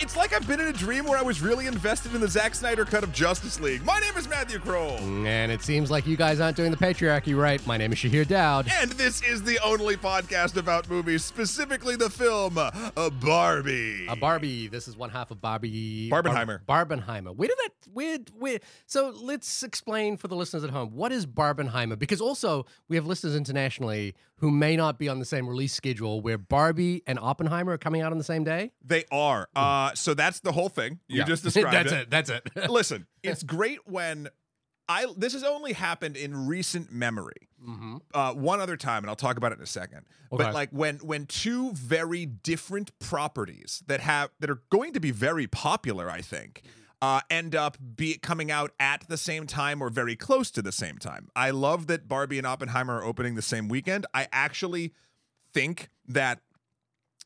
It's like I've been in a dream where I was really invested in the Zack Snyder cut of Justice League. My name is Matthew Kroll. And it seems like you guys aren't doing the patriarchy right. My name is Shahir Daud. And this is the only podcast about movies, specifically the film uh, Barbie. A Barbie. This is one half of Barbie. Barbenheimer. Bar- Barbenheimer. Where did that? Where? Where? So let's explain for the listeners at home what is Barbenheimer, because also we have listeners internationally who may not be on the same release schedule where Barbie and Oppenheimer are coming out on the same day. They are. Uh, so that's the whole thing. You Yeah. just described That's it. it. That's it. Listen, it's great when I. This has only happened in recent memory. Mhm. uh, one other time, and I'll talk about it in a second. Okay. But like when when two very different properties that have that are going to be very popular, I think, uh, end up be coming out at the same time or very close to the same time. I love that Barbie and Oppenheimer are opening the same weekend. I actually think that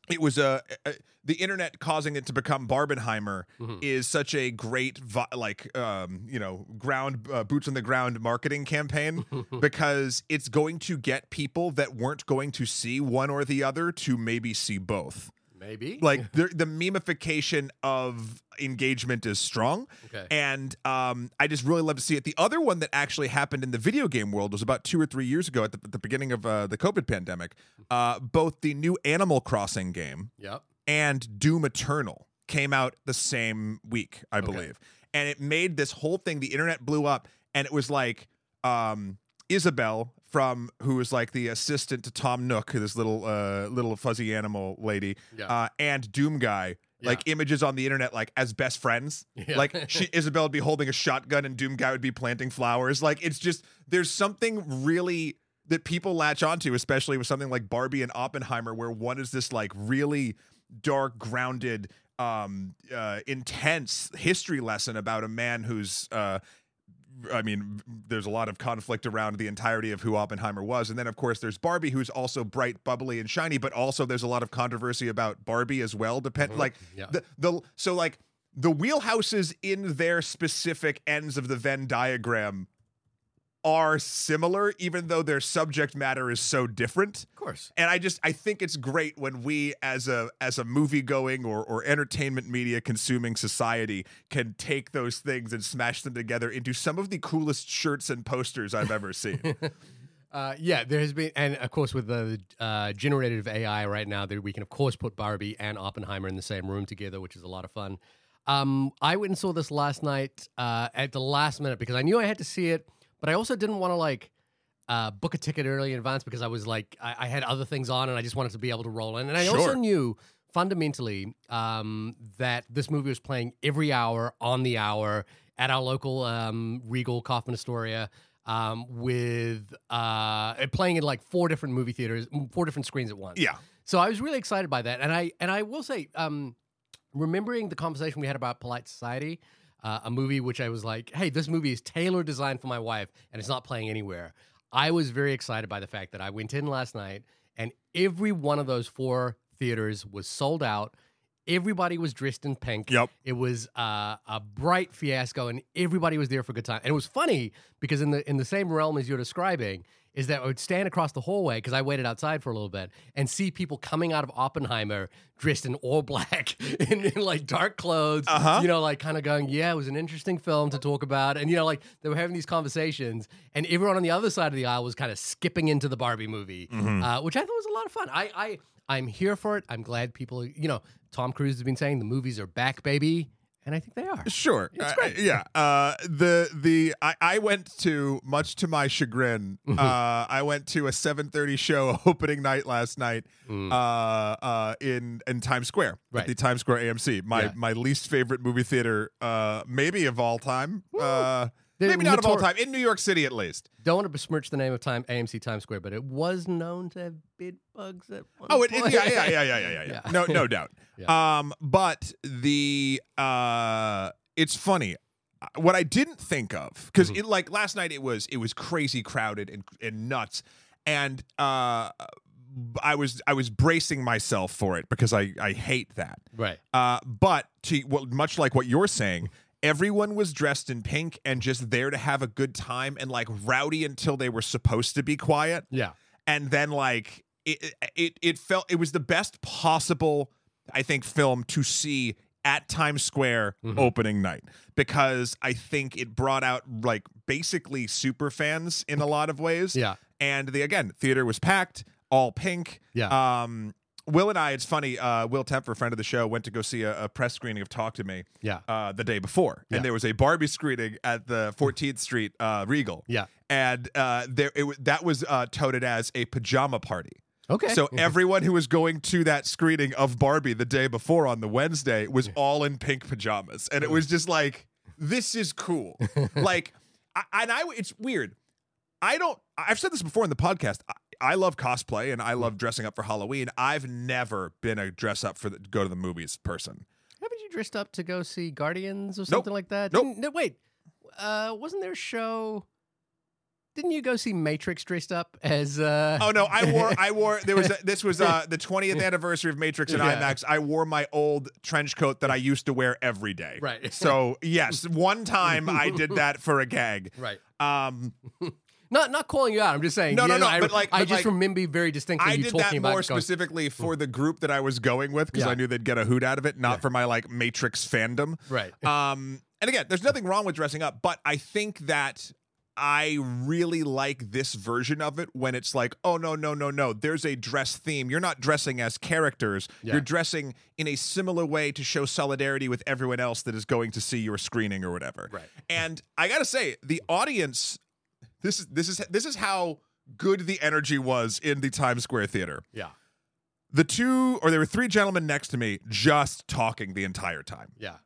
it was a, a the internet causing it to become Barbenheimer Mhm. is such a great vi- like um you know ground uh, boots on the ground marketing campaign because it's going to get people that weren't going to see one or the other to maybe see both Maybe. like the, the memification of engagement is strong Okay. and um, I just really love to see it. The other one that actually happened in the video game world was about two or three years ago at the, at the beginning of uh, the COVID pandemic. Uh, both the new Animal Crossing game Yep. and Doom Eternal came out the same week, I believe. And it made this whole thing, the internet blew up, and it was like um, Isabel from who was like the assistant to Tom Nook, this little uh, little fuzzy animal lady, Yeah. uh, and Doom Guy. Like images on the internet, like as best friends. Yeah. Like she, Isabel would be holding a shotgun, and Doom Guy would be planting flowers. Like it's just there's something really that people latch onto, especially with something like Barbie and Oppenheimer, where one is this like really dark, grounded, um, uh, intense history lesson about a man who's. Uh, I mean, there's a lot of conflict around the entirety of who Oppenheimer was. And then, of course, there's Barbie, who's also bright, bubbly, and shiny, but also there's a lot of controversy about Barbie as well. Depend mm-hmm. like Yeah. the, the so like the wheelhouses in their specific ends of the Venn diagram are similar, even though their subject matter is so different Of course. and I just I think it's great when we as a as a movie going or or entertainment media consuming society can take those things and smash them together into some of the coolest shirts and posters I've ever seen. Uh, yeah, there has been, and of course, with the uh, generative AI right now, that we can of course put Barbie and Oppenheimer in the same room together, which is a lot of fun. Um, I went and saw this last night uh, at the last minute because I knew I had to see it, but I also didn't want to like uh, book a ticket early in advance because I was like I, I had other things on and I just wanted to be able to roll in, and I also knew fundamentally um, that this movie was playing every hour on the hour at our local um, Regal Kaufman Astoria um, with uh, playing in like four different movie theaters, four different screens at once. yeah. So I was really excited by that, and I and I will say, um, remembering the conversation we had about Polite Society, uh, a movie which I was like, hey, this movie is tailor designed for my wife, and it's not playing anywhere. I was very excited by the fact that I went in last night, and every one of those four theaters was sold out. Everybody was dressed in pink. Yep. It was uh, a bright fiasco, and everybody was there for a good time. And it was funny because in the in the same realm as you're describing, is that I would stand across the hallway because I waited outside for a little bit and see people coming out of Oppenheimer dressed in all black in, in like dark clothes. Uh-huh. You know, like kind of going, yeah, it was an interesting film to talk about, and you know, like they were having these conversations, and everyone on the other side of the aisle was kind of skipping into the Barbie movie, Mm-hmm. uh, which I thought was a lot of fun. I I. I'm here for it. I'm glad people, you know, Tom Cruise has been saying the movies are back, baby, and I think they are. Sure. It's Uh, yeah. Uh, the the I, I went to much to my chagrin. Mm-hmm. uh, I went to a 7:30 show opening night last night. Uh, uh, in in Times Square Mm. Right. at the Times Square AMC. My Yeah. my least favorite movie theater, uh, maybe of all time. Maybe not of all time in New York City at least. Don't want to besmirch the name of time AMC Times Square, but it was known to have bid bugs at one Oh, it, it- point. yeah, yeah, yeah, yeah, yeah, yeah, yeah. No, no doubt. Yeah. Um, but the uh, it's funny. Uh, What I didn't think of because Mhm. it like last night it was it was crazy crowded and and nuts, and uh, I was I was bracing myself for it because I I hate that. Right. Uh, but to well, much like what you're saying, everyone was dressed in pink and just there to have a good time and like rowdy until they were supposed to be quiet Yeah. and then like it it it felt it was the best possible I think film to see at Times Square Mhm. opening night because I think it brought out like basically super fans in a lot of ways. Yeah. And the again, theater was packed, all pink. Yeah. Um Will and I, it's funny, uh, Will Tempfer, friend of the show, went to go see a, a press screening of Talk to Me Yeah. uh, the day before. Yeah. And there was a Barbie screening at the 14th Street uh, Regal. Yeah. And uh, there it, that was uh, touted as a pajama party. Okay. So everyone who was going to that screening of Barbie the day before on the Wednesday was all in pink pajamas, and it was just like, this is cool. like, I, and I, it's weird. I don't. I've said this before in the podcast. I, I love cosplay and I love dressing up for Halloween. I've never been a dress up for the, go to the movies person. Haven't you dressed up to go see Guardians or something like that? Nope. No, wait. Uh, wasn't there a show? Didn't you go see Matrix dressed up as? Uh... Oh no, I wore I wore there was a, this was uh the 20th anniversary of Matrix and Yeah. IMAX. I wore my old trench coat that I used to wear every day. Right. So, yes, one time I did that for a gag. Right. Um Not not calling you out. I'm just saying. No, no, know, no, I, but like- I but just like, remember very distinctly I you did talking that about more going, specifically for the group that I was going with because Yeah. I knew they'd get a hoot out of it, not Yeah. for my like Matrix fandom. right. Um, and again, there's nothing wrong with dressing up, but I think that I really like this version of it when it's like, oh no, no, no, no, there's a dress theme. You're not dressing as characters. Yeah. You're dressing in a similar way to show solidarity with everyone else that is going to see your screening or whatever. Right. And I gotta say, the audience, this is this is this is how good the energy was in the Times Square theater. Yeah. The two or there were three gentlemen next to me just talking the entire time Yeah.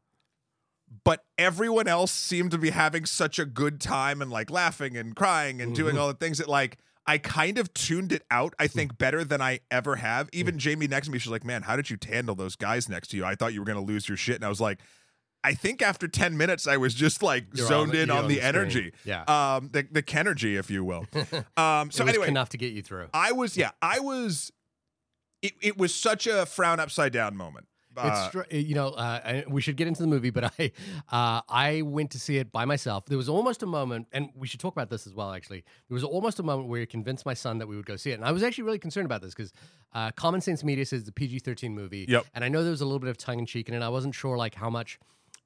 but everyone else seemed to be having such a good time and like laughing and crying and doing Mhm. all the things that like I kind of tuned it out, I think, better than I ever have. Even Jamie next to me, she's like, Man, how did you handle those guys next to you? I thought you were gonna lose your shit. And I was like, I think after 10 minutes, I was just like You're zoned on- in on, on the, the energy. Yeah. Um, the the Kenergy, if you will. Um, so anyway, enough to get you through. I was yeah, I was it, it was such a frown upside down moment. Uh, str- you know uh, I- we should get into the movie, but I uh, I went to see it by myself. There was almost a moment, and we should talk about this as well. Actually, there was almost a moment where I convinced my son that we would go see it, and I was actually really concerned about this because uh, Common Sense Media says it's a PG thirteen movie, Yep. and I know there was a little bit of tongue in cheek in it. I wasn't sure like how much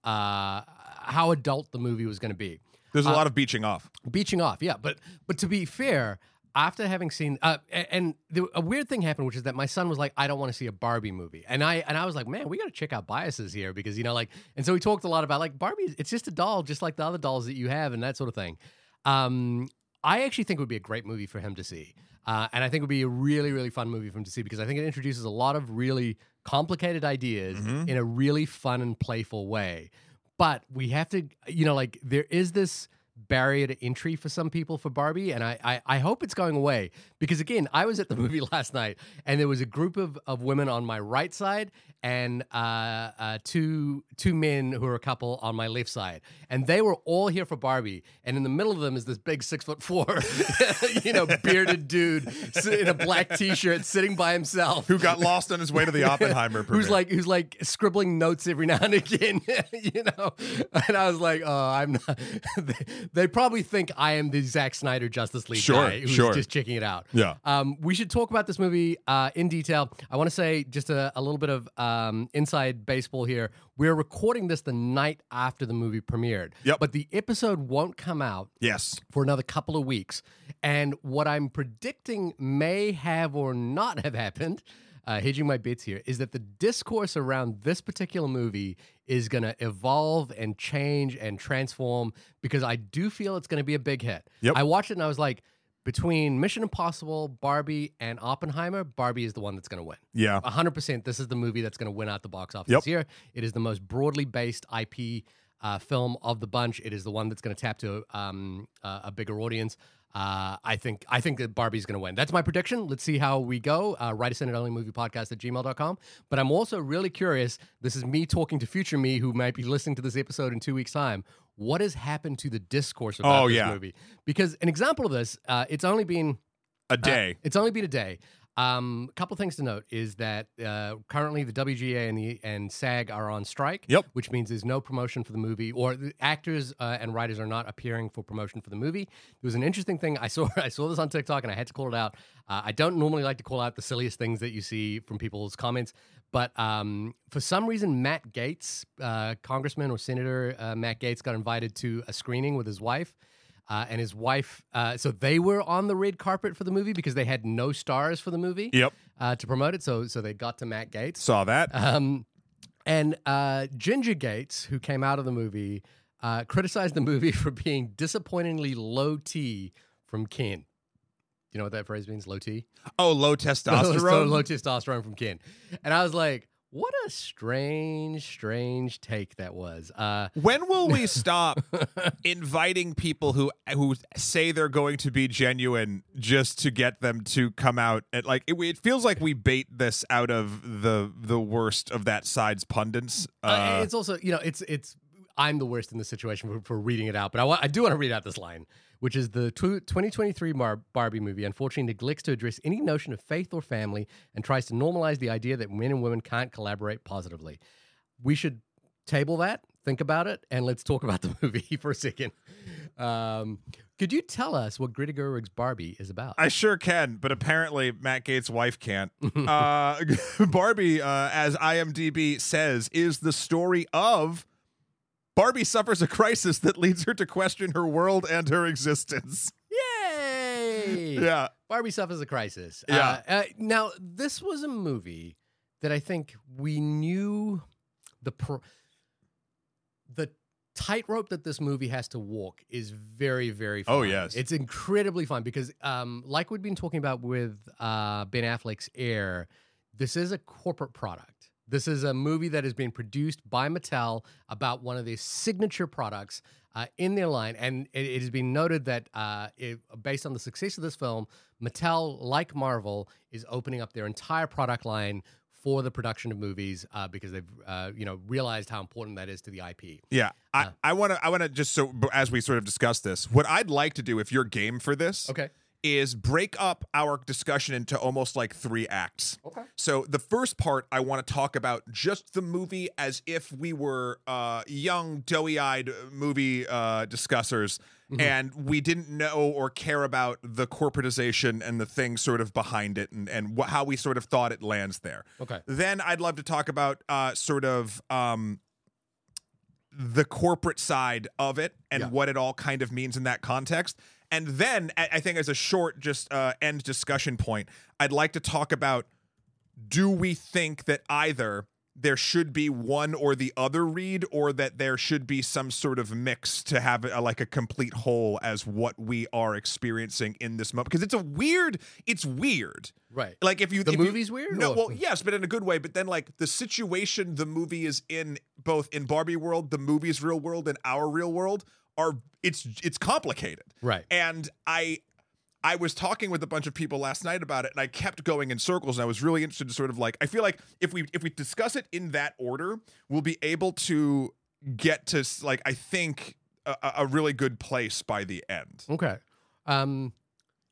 uh, how adult the movie was going to be. there's a uh, lot of beaching off. beaching off yeah but but to be fair after having seen uh and the, a weird thing happened which is that my son was like i don't want to see a barbie movie and i and i was like man we got to check out biases here because you know like and so we talked a lot about like barbie it's just a doll just like the other dolls that you have and that sort of thing um i actually think it would be a great movie for him to see uh, and I think it would be a really, really fun movie for him to see because I think it introduces a lot of really complicated ideas Mhm. in a really fun and playful way. But we have to, you know, like there is this barrier to entry for some people for Barbie, and I, I, I hope it's going away because again, I was at the movie last night, and there was a group of, of women on my right side and uh, uh, two two men who are a couple on my left side, and they were all here for Barbie, and in the middle of them is this big six foot four, you know, bearded dude in a black t shirt sitting by himself Who got lost on his way to the Oppenheimer premiere. who's like who's like scribbling notes every now and again, you know. And I was like, oh, I'm not. they, they probably think I am the Zack Snyder Justice League Sure, guy who's sure. just checking it out. Yeah. Um, we should talk about this movie uh, in detail. I want to say just a, a little bit of um, inside baseball here. We're recording this the night after the movie premiered. Yep. But the episode won't come out Yes. for another couple of weeks. And what I'm predicting may have or not have happened, uh, hedging my bets here, is that the discourse around this particular movie is going to evolve and change and transform because I do feel it's going to be a big hit. Yep. I watched it and I was like, between Mission Impossible, Barbie, and Oppenheimer, Barbie is the one that's going to win. Yeah. 100% this is the movie that's going to win out the box office Yep. this year. It is the most broadly based IP uh, film of the bunch. It is the one that's going to tap to um, uh, a bigger audience. Uh, I think I think that Barbie's going to win. That's my prediction. Let's see how we go. Uh, write us in at onlymoviepodcast at gmail.com. But I'm also really curious. This is me talking to future me who might be listening to this episode in two weeks' time. What has happened to the discourse about Oh, this yeah. movie? Because an example of this, uh, it's only been A uh, day. it's only been a day. Um, a couple things to note is that uh, currently the WGA and the and SAG are on strike. Yep. Which means there's no promotion for the movie, or the actors uh, and writers are not appearing for promotion for the movie. There was an interesting thing I saw. I saw this on TikTok and I had to call it out. Uh, I don't normally like to call out the silliest things that you see from people's comments, but um, for some reason, Matt Gaetz, uh, Congressman or Senator uh, Matt Gaetz, got invited to a screening with his wife. Uh, and his wife, uh, so they were on the red carpet for the movie because they had no stars for the movie Yep. uh, to promote it. So, so they got to Matt Gaetz. Saw that. Um, and uh, Ginger Gaetz, who came out of the movie, uh, criticized the movie for being disappointingly low T from Ken. You know what that phrase means? Low T. oh, low low, testosterone. low testosterone from Ken. And I was like, what a strange, strange take that was. Uh, When will we stop inviting people who who say they're going to be genuine just to get them to come out and like it, it feels like we bait this out of the the worst of that side's pundits. uh, Uh, it's also, you know, it's it's. I'm the worst in this situation for, for reading it out, but I, wa- I do want to read out this line, which is the tw 2023 Mar- Barbie movie unfortunately neglects to address any notion of faith or family and tries to normalize the idea that men and women can't collaborate positively. We should table that, think about it, and let's talk about the movie for a second. Um, could you tell us what Greta Gerwig's Barbie is about? I sure can, but apparently Matt Gaetz' wife can't. uh, Barbie, uh, as IMDb says, is the story of Barbie suffers a crisis that leads her to question her world and her existence. Yay! Yeah. Barbie suffers a crisis. Yeah. Uh, uh, now, this was a movie that I think we knew the pro- the tightrope that this movie has to walk is very, very fun. Oh, yes. It's incredibly fun because, um, like we've been talking about with uh, Ben Affleck's Air, this is a corporate product. This is a movie that is being produced by Mattel about one of their signature products uh, in their line. And it, it has been noted that uh, it, based on the success of this film, Mattel, like Marvel, is opening up their entire product line for the production of movies uh, because they've uh, you know realized how important that is to the IP. Yeah, I, I want to. I want to just so as we sort of discuss this, what I'd like to do, if you're game for this, Okay. Is break up our discussion into almost like three acts. Okay. So the first part, I want to talk about just the movie as if we were uh, young, doughy-eyed movie uh, discussers, and we didn't know or care about the corporatization and the things sort of behind it, and and wh- how we sort of thought it lands there. Okay. Then I'd love to talk about uh, sort of um, the corporate side of it and Yeah. what it all kind of means in that context. And then I think as a short just uh, end discussion point, I'd like to talk about do we think that either there should be one or the other read or that there should be some sort of mix to have a, like a complete whole as what we are experiencing in this moment because it's a weird it's weird Right. like if you The if you- movie's weird, No, or- well, yes, but in a good way. But then, like the situation the movie is in, both in Barbie world, the movie's real world, and our real world, are it's it's complicated. Right. And I I was talking with a bunch of people last night about it, and I kept going in circles. And I was really interested to sort of like I feel like if we if we discuss it in that order, we'll be able to get to like I think a, a- really good place by the end. Okay. Um,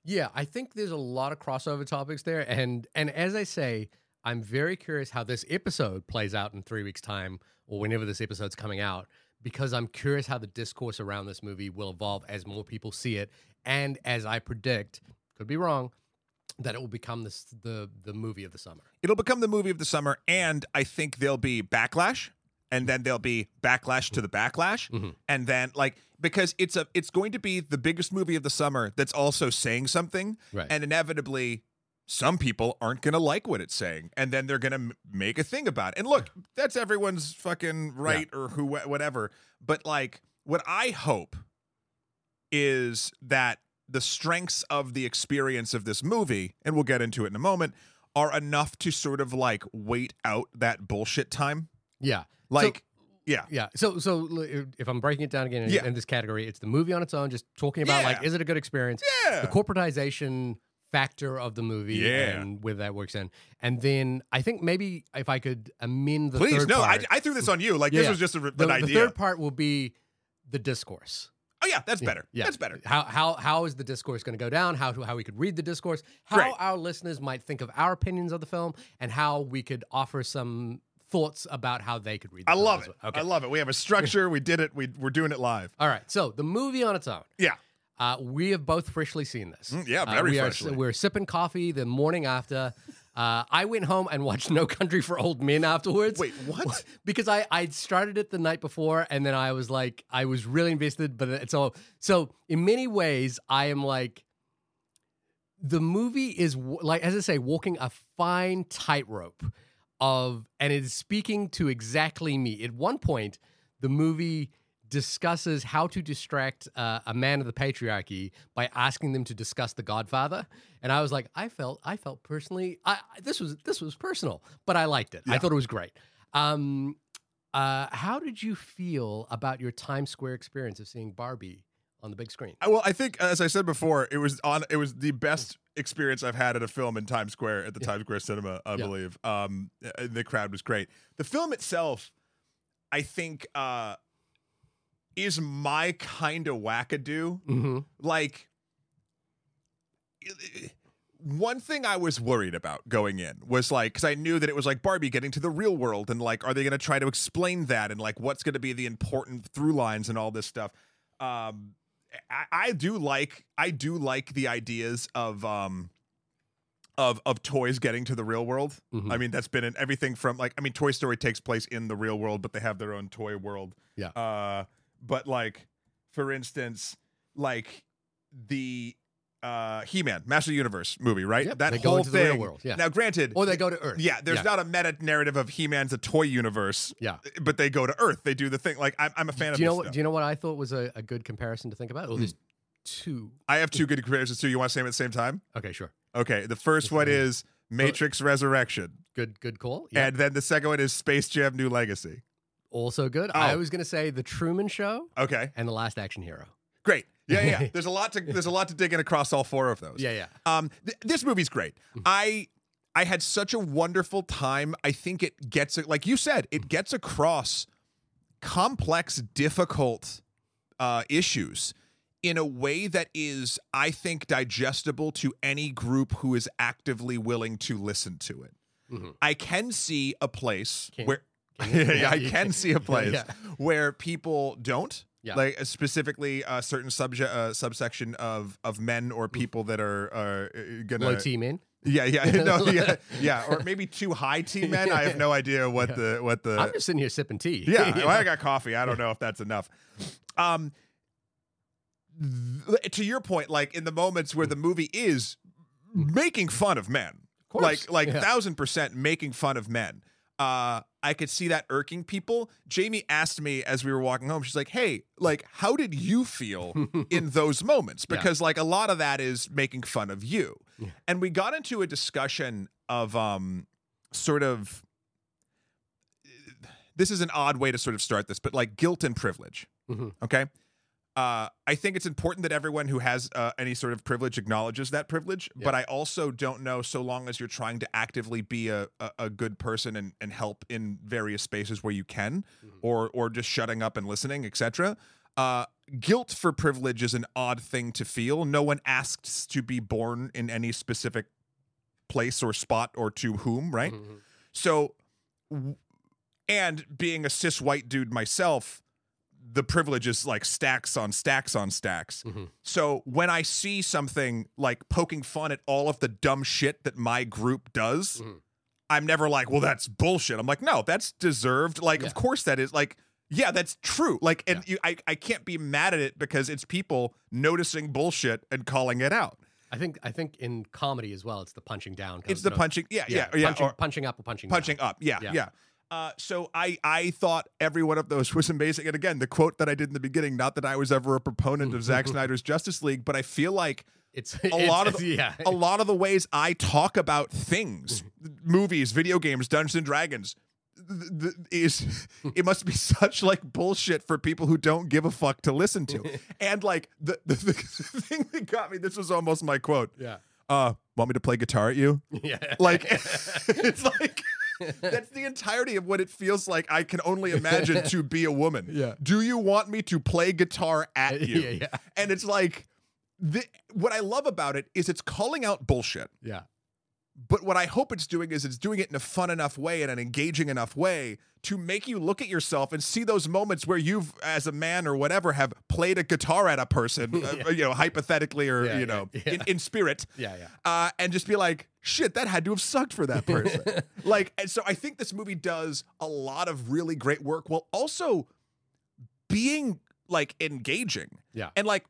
yeah, I think there's a lot of crossover topics there, and and as I say, I'm very curious how this episode plays out in three weeks' time or whenever this episode's coming out, because I'm curious how the discourse around this movie will evolve as more people see it, and as I predict, could be wrong, that it will become this the the movie of the summer. it'll become the movie of the summer and i think there'll be backlash and then there'll be backlash to the backlash Mhm. and then like because it's a it's going to be the biggest movie of the summer that's also saying something Right. and inevitably some people aren't going to like what it's saying and then they're going to m- make a thing about it and look that's everyone's fucking right or who whatever but like what i hope is that the strengths of the experience of this movie, and we'll get into it in a moment, are enough to sort of like wait out that bullshit time. Yeah. Like, yeah, Yeah. So so if I'm breaking it down again in, Yeah. in this category, it's the movie on its own, just talking about like is it a good experience? yeah, the corporatization factor of the movie Yeah. and where that works in. And then I think maybe if I could amend the please. third No, I, part, I threw this on you. Like this was just a, the, an the idea. third part will be the discourse. Oh yeah, that's Yeah, better. Yeah, That's better. How how how is the discourse going to go down? How how we could read the discourse? How Great. our listeners might think of our opinions of the film, and how we could offer some thoughts about how they could read. The I love it. well. Okay. I love it. We have a structure. we did it. We we're doing it live. All right. So the movie on its own. Yeah. Uh, we have both freshly seen this. Mm, yeah, Uh, very we freshly. Are, we're sipping coffee the morning after. Uh, I went home and watched No Country for Old Men afterwards. Wait, what? because I I started it the night before and then I was like I was really invested, but it's all so in many ways I am like the movie is like as I say walking a fine tightrope of and it is speaking to exactly me. At one point, the movie discusses how to distract uh, a man of the patriarchy by asking them to discuss the Godfather, and I was like, I felt, I felt personally, I this was this was personal, but I liked it. I thought it was great. Um, uh, how did you feel about your Times Square experience of seeing Barbie on the big screen? Well, I think as I said before, it was on. It was the best experience I've had at a film in Times Square at the Times Square Cinema, I Yeah. believe. Um, the crowd was great. The film itself, I think, uh, is my kind of wackadoo. Mm-hmm. Like, one thing I was worried about going in was like, because I knew that it was like Barbie getting to the real world, and like, are they going to try to explain that, and like, what's going to be the important through lines and all this stuff. Um, I, I do like, I do like the ideas of um, of of toys getting to the real world. Mhm. I mean, that's been in everything from like, I mean, Toy Story takes place in the real world, but they have their own toy world. Yeah. Uh, but like, for instance, like the uh He-Man, Master of the Universe movie, right? Yep, that they go whole thing. real world, yeah. Now, granted, Or they go to Earth. yeah, there's yeah. not a meta narrative of He-Man's a toy universe, Yeah. but they go to Earth. They do the thing. Like, I'm, I'm a fan of you know this what? stuff. Do you know what I thought was a, a good comparison to think about? Oh, there's two. I have two good comparisons too. You want to say them at the same time? Okay, sure. Okay. The first one is Matrix Resurrection, Good, good call. Yeah. and then the second one is Space Jam: New Legacy. Also good. I Oh. was going to say The Truman Show Okay, and The Last Action Hero. great. Yeah, yeah. There's a lot to there's a lot to dig in across all four of those. Yeah, yeah. Um, th- this movie's great. I I had such a wonderful time. I think it gets like you said, it gets across complex, difficult uh, issues in a way that is, I think, digestible to any group who is actively willing to listen to it. Mhm. I can see a place Can- where you? yeah, I can see a place Yeah. where people don't. Yeah. Like uh, specifically a certain subject uh, subsection of of men or people that are are uh, gonna Low T men. yeah yeah no yeah yeah or maybe too high T men I have no idea what the what the I'm just sitting here sipping tea. yeah, well, I got coffee. I don't know if that's enough. Um, th- to your point, like in the moments where the movie is making fun of men, course, like like yeah. thousand percent making fun of men. Uh, I could see that irking people. Jamie asked me as we were walking home. She's like, "Hey, like, how did you feel in those moments?" Yeah. Because like a lot of that is making fun of you. Yeah. And we got into a discussion of um, sort of this is an odd way to sort of start this, but like guilt and privilege. Mhm. Okay. Uh, I think it's important that everyone who has uh, any sort of privilege acknowledges that privilege, but I also don't know so long as you're trying to actively be a, a, a good person and, and help in various spaces where you can, Mhm. or or just shutting up and listening, etc. Uh, guilt for privilege is an odd thing to feel. No one asks to be born in any specific place or spot or to whom, right? Mhm. So, and being a cis white dude myself, the privilege is like stacks on stacks on stacks. Mhm. So when I see something like poking fun at all of the dumb shit that my group does, Mhm. I'm never like, well, that's bullshit. I'm like, no, that's deserved. Like, Yeah. of course that is. Like, yeah, that's true. Like, and you, I, I can't be mad at it because it's people noticing bullshit and calling it out. I think I think in comedy as well, it's the punching down. It's the no- punching. Yeah, yeah, yeah. punching, or- punching up or punching punching down. up yeah yeah, Yeah. Uh, so I I thought every one of those was amazing. And again, the quote that I did in the beginning, not that I was ever a proponent of Zack Snyder's Justice League, but I feel like It's a lot of the, yeah. a lot of the ways I talk about things, movies, video games, Dungeons and Dragons, th- th- is it must be such like bullshit for people who don't give a fuck to listen to. And like the the, the thing that got me, this was almost my quote. yeah. Uh, want me to play guitar at you? Yeah. Like it's like That's the entirety of what it feels like. I can only imagine to be a woman. Yeah. Do you want me to play guitar at you? yeah, yeah, And it's like, the, what I love about it is it's calling out bullshit. yeah. But what I hope it's doing is it's doing it in a fun enough way and an engaging enough way to make you look at yourself and see those moments where you've, as a man or whatever, have played a guitar at a person, uh, you know, hypothetically or Yeah, you know, yeah, yeah. In, in spirit, Yeah, yeah. uh, and just be like, shit, that had to have sucked for that person. like, and so I think this movie does a lot of really great work while also being like engaging. Yeah. And like,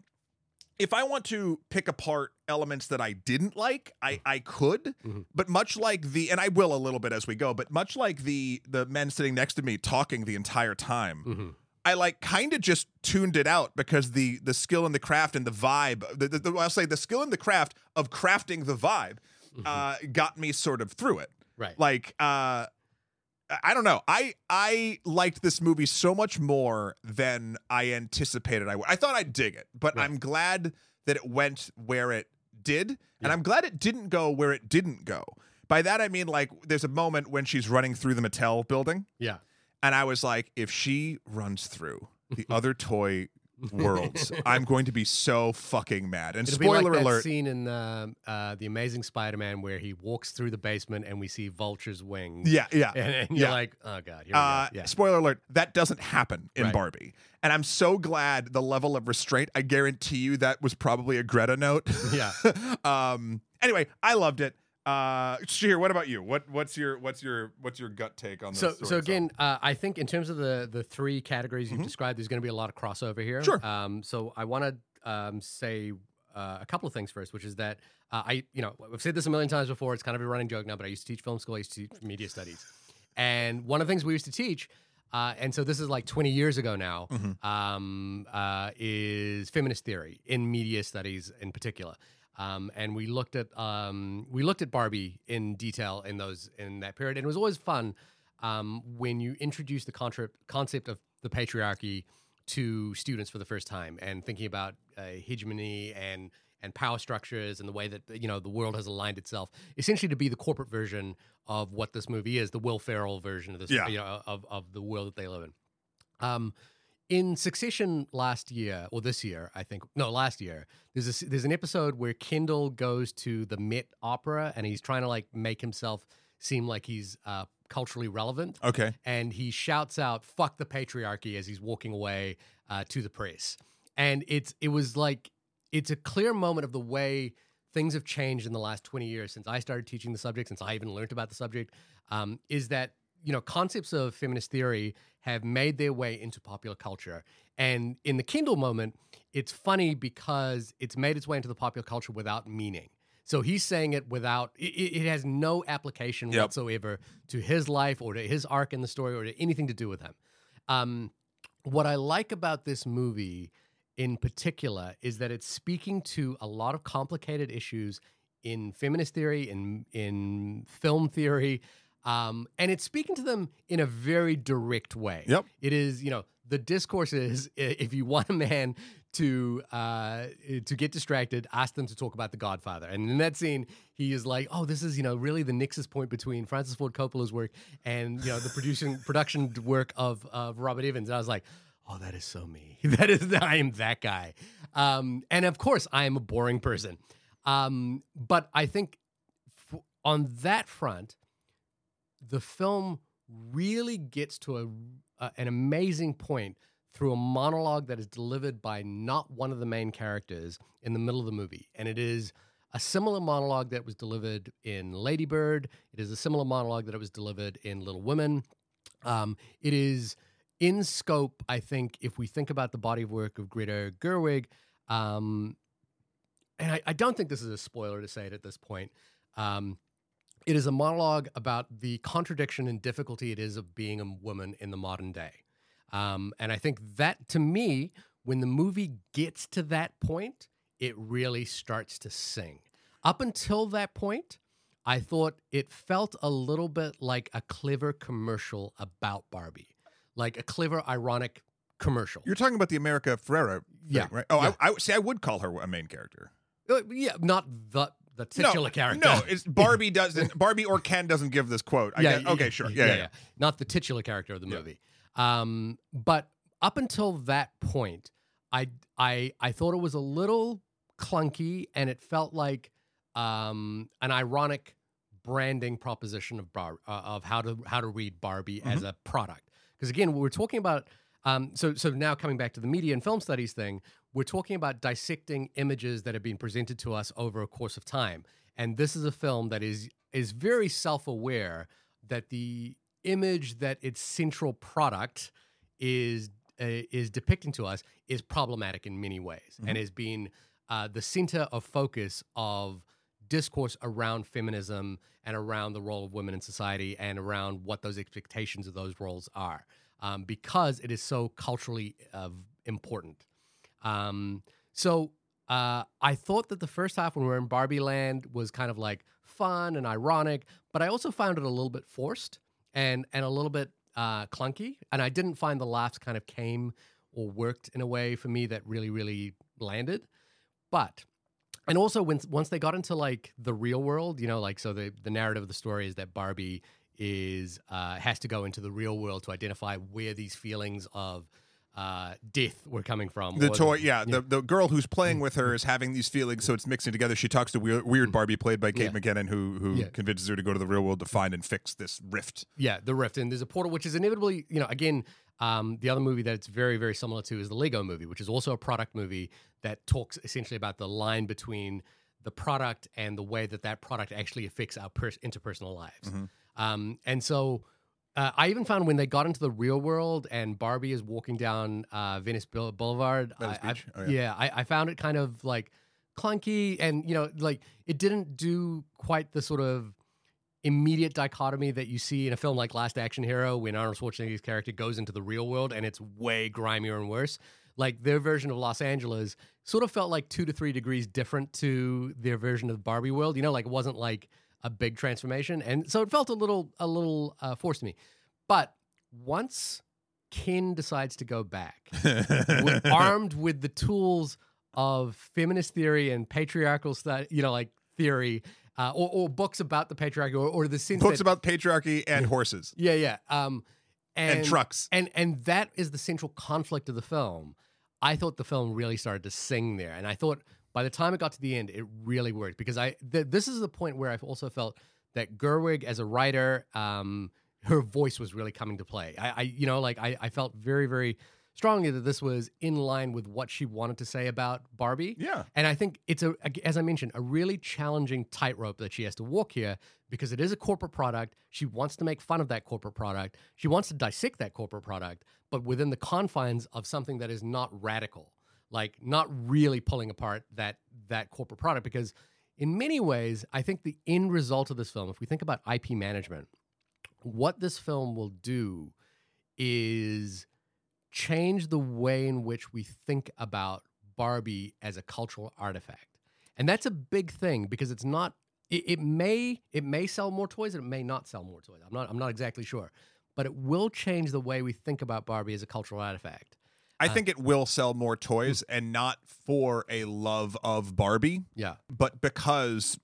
if I want to pick apart elements that I didn't like, I I could, Mhm. but much like the and I will a little bit as we go, but much like the the men sitting next to me talking the entire time, hmm I like kind of just tuned it out because the the skill and the craft and the vibe, the, the, the- I'll say the skill and the craft of crafting the vibe, uh, got me sort of through it. Right. Like, uh, I don't know. I I liked this movie so much more than I anticipated I would. I thought I'd dig it, but Right. I'm glad that it went where it did, and I'm glad it didn't go where it didn't go. By that I mean like there's a moment when she's running through the Mattel building, yeah. and I was like, if she runs through the other toy worlds, I'm going to be so fucking mad. And It'll spoiler like that alert, scene in um, uh, the Amazing Spider-Man where he walks through the basement and we see Vulture's wings. yeah, yeah. and, and you're Yeah. like, oh god, Uh. Yeah, Spoiler alert, that doesn't happen in Right. Barbie. And I'm so glad the level of restraint, I guarantee you that was probably a Greta note. yeah. um anyway, I loved it. Uh Shahir, what about you? What what's your what's your what's your gut take on this? So, so again, uh, I think in terms of the the three categories you've described, there's going to be a lot of crossover here. Mm-hmm. Sure. Um, so I want to um, say uh, a couple of things first, which is that uh, I, you know, I've said this a million times before. It's kind of a running joke now, but I used to teach film school. I used to teach media studies, and one of the things we used to teach. Uh, and so this is like 20 years ago now. Mm-hmm. Um, uh, is feminist theory in media studies in particular. Um, and we looked at um, we looked at Barbie in detail in those in that period, and it was always fun um, when you introduce the concept concept of the patriarchy to students for the first time, and thinking about uh, hegemony and and power structures and the way that you know the world has aligned itself, essentially to be the corporate version of what this movie is, the Will Ferrell version of this, Yeah. you know, of of the world that they live in. Um, in Succession last year or this year, I think no, last year. There's a, there's an episode where Kendall goes to the Met Opera and he's trying to like make himself seem like he's uh, culturally relevant, Okay. and he shouts out "fuck the patriarchy" as he's walking away uh, to the press. And it's it was like it's a clear moment of the way things have changed in the last 20 years since I started teaching the subject, since I even learned about the subject, um, is that you know concepts of feminist theory have made their way into popular culture. And in the Kendall moment, it's funny because it's made its way into the popular culture without meaning. So he's saying it without it, it has no application Yep. whatsoever to his life or to his arc in the story or to anything to do with him. Um, what I like about this movie in particular is that it's speaking to a lot of complicated issues in feminist theory, in in film theory, um, and it's speaking to them in a very direct way. Yep. It is, you know, the discourse is if you want a man to uh, to get distracted, ask them to talk about The Godfather. And in that scene, he is like, "Oh, this is you know really the nexus point between Francis Ford Coppola's work and you know the producing production work of of Robert Evans." And I was like. Oh, that is so me. That is, I am that guy. Um, and of course, I am a boring person. Um, but I think f- on that front, the film really gets to a, an amazing point through a monologue that is delivered by not one of the main characters in the middle of the movie. And it is a similar monologue that was delivered in Lady Bird. It is a similar monologue that it was delivered in Little Women. Um, it is in scope, I think, if we think about the body of work of Greta Gerwig, um, and I, I don't think this is a spoiler to say it at this point. Um, it is a monologue about the contradiction and difficulty it is of being a woman in the modern day. Um, and I think that, to me, when the movie gets to that point, it really starts to sing. Up until that point, I thought it felt a little bit like a clever commercial about Barbie, like a clever, ironic commercial. You're talking about the America Ferrera thing, Yeah, right? Oh, yeah. I, I see I would call her a main character. Uh, yeah, not the the titular no, character. No, it's Barbie doesn't. Barbie or Ken doesn't give this quote. I guess, okay, sure. Yeah, yeah, Not the titular character of the movie. Um, but up until that point, I I I thought it was a little clunky, and it felt like um, an ironic branding proposition of bar, uh, of how to how to read Barbie Mm-hmm. as a product. Because again, we're talking about um, so so now coming back to the media and film studies thing, we're talking about dissecting images that have been presented to us over a course of time, and this is a film that is is very self aware that the image that its central product is uh, is depicting to us is problematic in many ways and has been uh, the center of focus of discourse around feminism and around the role of women in society and around what those expectations of those roles are um, because it is so culturally uh, important. Um, so uh, I thought that the first half when we were in Barbie Land was kind of like fun and ironic, but I also found it a little bit forced and and a little bit uh, clunky. And I didn't find the laughs kind of came or worked in a way for me that really really landed. But and also when once they got into like the real world, you know, like so the the narrative of the story is that Barbie is uh, has to go into the real world to identify where these feelings of uh, death were coming from. The toy, yeah, the, the girl who's Mm. playing with her is having these feelings, so it's mixing together. She talks to weird, weird Barbie, played by Kate Mm. Yeah. McKinnon, who who Yeah. convinces her to go to the real world to find and fix this rift. Yeah, the rift, and there's a portal which is inevitably, you know, again, um, the other movie that it's very, very similar to is the Lego Movie, which is also a product movie that talks essentially about the line between the product and the way that that product actually affects our pers- interpersonal lives. Um, and so, uh, I even found when they got into the real world and Barbie is walking down uh, Venice Boulevard, Venice I, I- Oh, yeah. yeah, I, I found it kind of like clunky, and you know, like it didn't do quite the sort of immediate dichotomy that you see in a film like Last Action Hero when Arnold Schwarzenegger's character goes into the real world and it's way grimier and worse. Like their version of Los Angeles sort of felt like two to three degrees different to their version of Barbie world. You know, like it wasn't like a big transformation, and so it felt a little a little uh, forced to me. But once Ken decides to go back, with, armed with the tools of feminist theory and patriarchal study, you know, like theory, uh, or, or books about the patriarchy, or, or the sense Books that, about patriarchy and horses yeah, yeah, um, and, and trucks. and and that is the central conflict of the film. I thought the film really started to sing there, and I thought by the time it got to the end, it really worked because I th- this is the point where I've also felt that Gerwig as a writer, um, her voice was really coming to play. I, I you know, like I, I felt very, very strongly that this was in line with what she wanted to say about Barbie. Yeah. And I think it's a, as I mentioned, a really challenging tightrope that she has to walk here because it is a corporate product. She wants to make fun of that corporate product. She wants to dissect that corporate product, but within the confines of something that is not radical, like not really pulling apart that that corporate product. Because in many ways, I think the end result of this film, if we think about IP management, what this film will do is change the way in which we think about Barbie as a cultural artifact. And that's a big thing because it's not it, it may it may sell more toys and it may not sell more toys. I'm not I'm not exactly sure. But it will change the way we think about Barbie as a cultural artifact. I think it will sell more toys, and not for a love of Barbie, Yeah. but because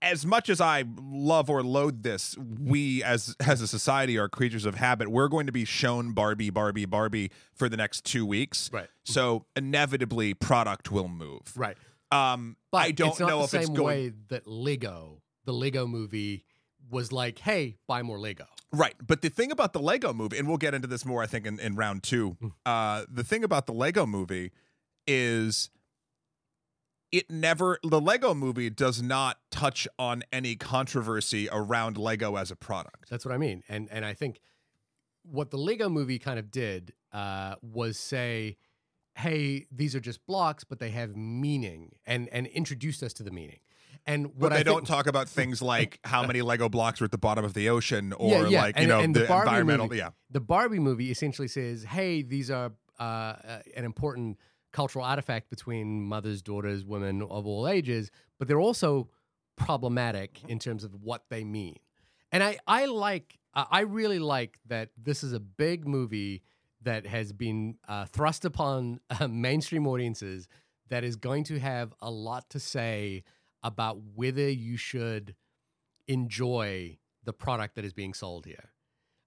as much as I love or loathe this, we as as a society are creatures of habit. We're going to be shown Barbie, Barbie, Barbie for the next two weeks. Right. So inevitably, product will move. Right. Um, But I don't know the if same it's going the same way that Lego, the Lego movie, was like, hey, buy more Lego. Right. But the thing about the Lego movie, and we'll get into this more, I think, in, in round two. Mm. Uh, the thing about the Lego movie is it never, the Lego movie does not touch on any controversy around Lego as a product. That's what I mean. And and I think what the Lego movie kind of did uh, was say, hey, these are just blocks, but they have meaning and and introduced us to the meaning. And what But they I don't think, talk about things like how many Lego blocks are at the bottom of the ocean or Yeah, yeah. like, you And- know, and the, the environmental. movie- Yeah. the Barbie movie essentially says, hey, these are uh, uh, an important cultural artifact between mothers, daughters, women of all ages, but they're also problematic in terms of what they mean. And I, I like, I really like that this is a big movie that has been uh, thrust upon uh, mainstream audiences that is going to have a lot to say about whether you should enjoy the product that is being sold here.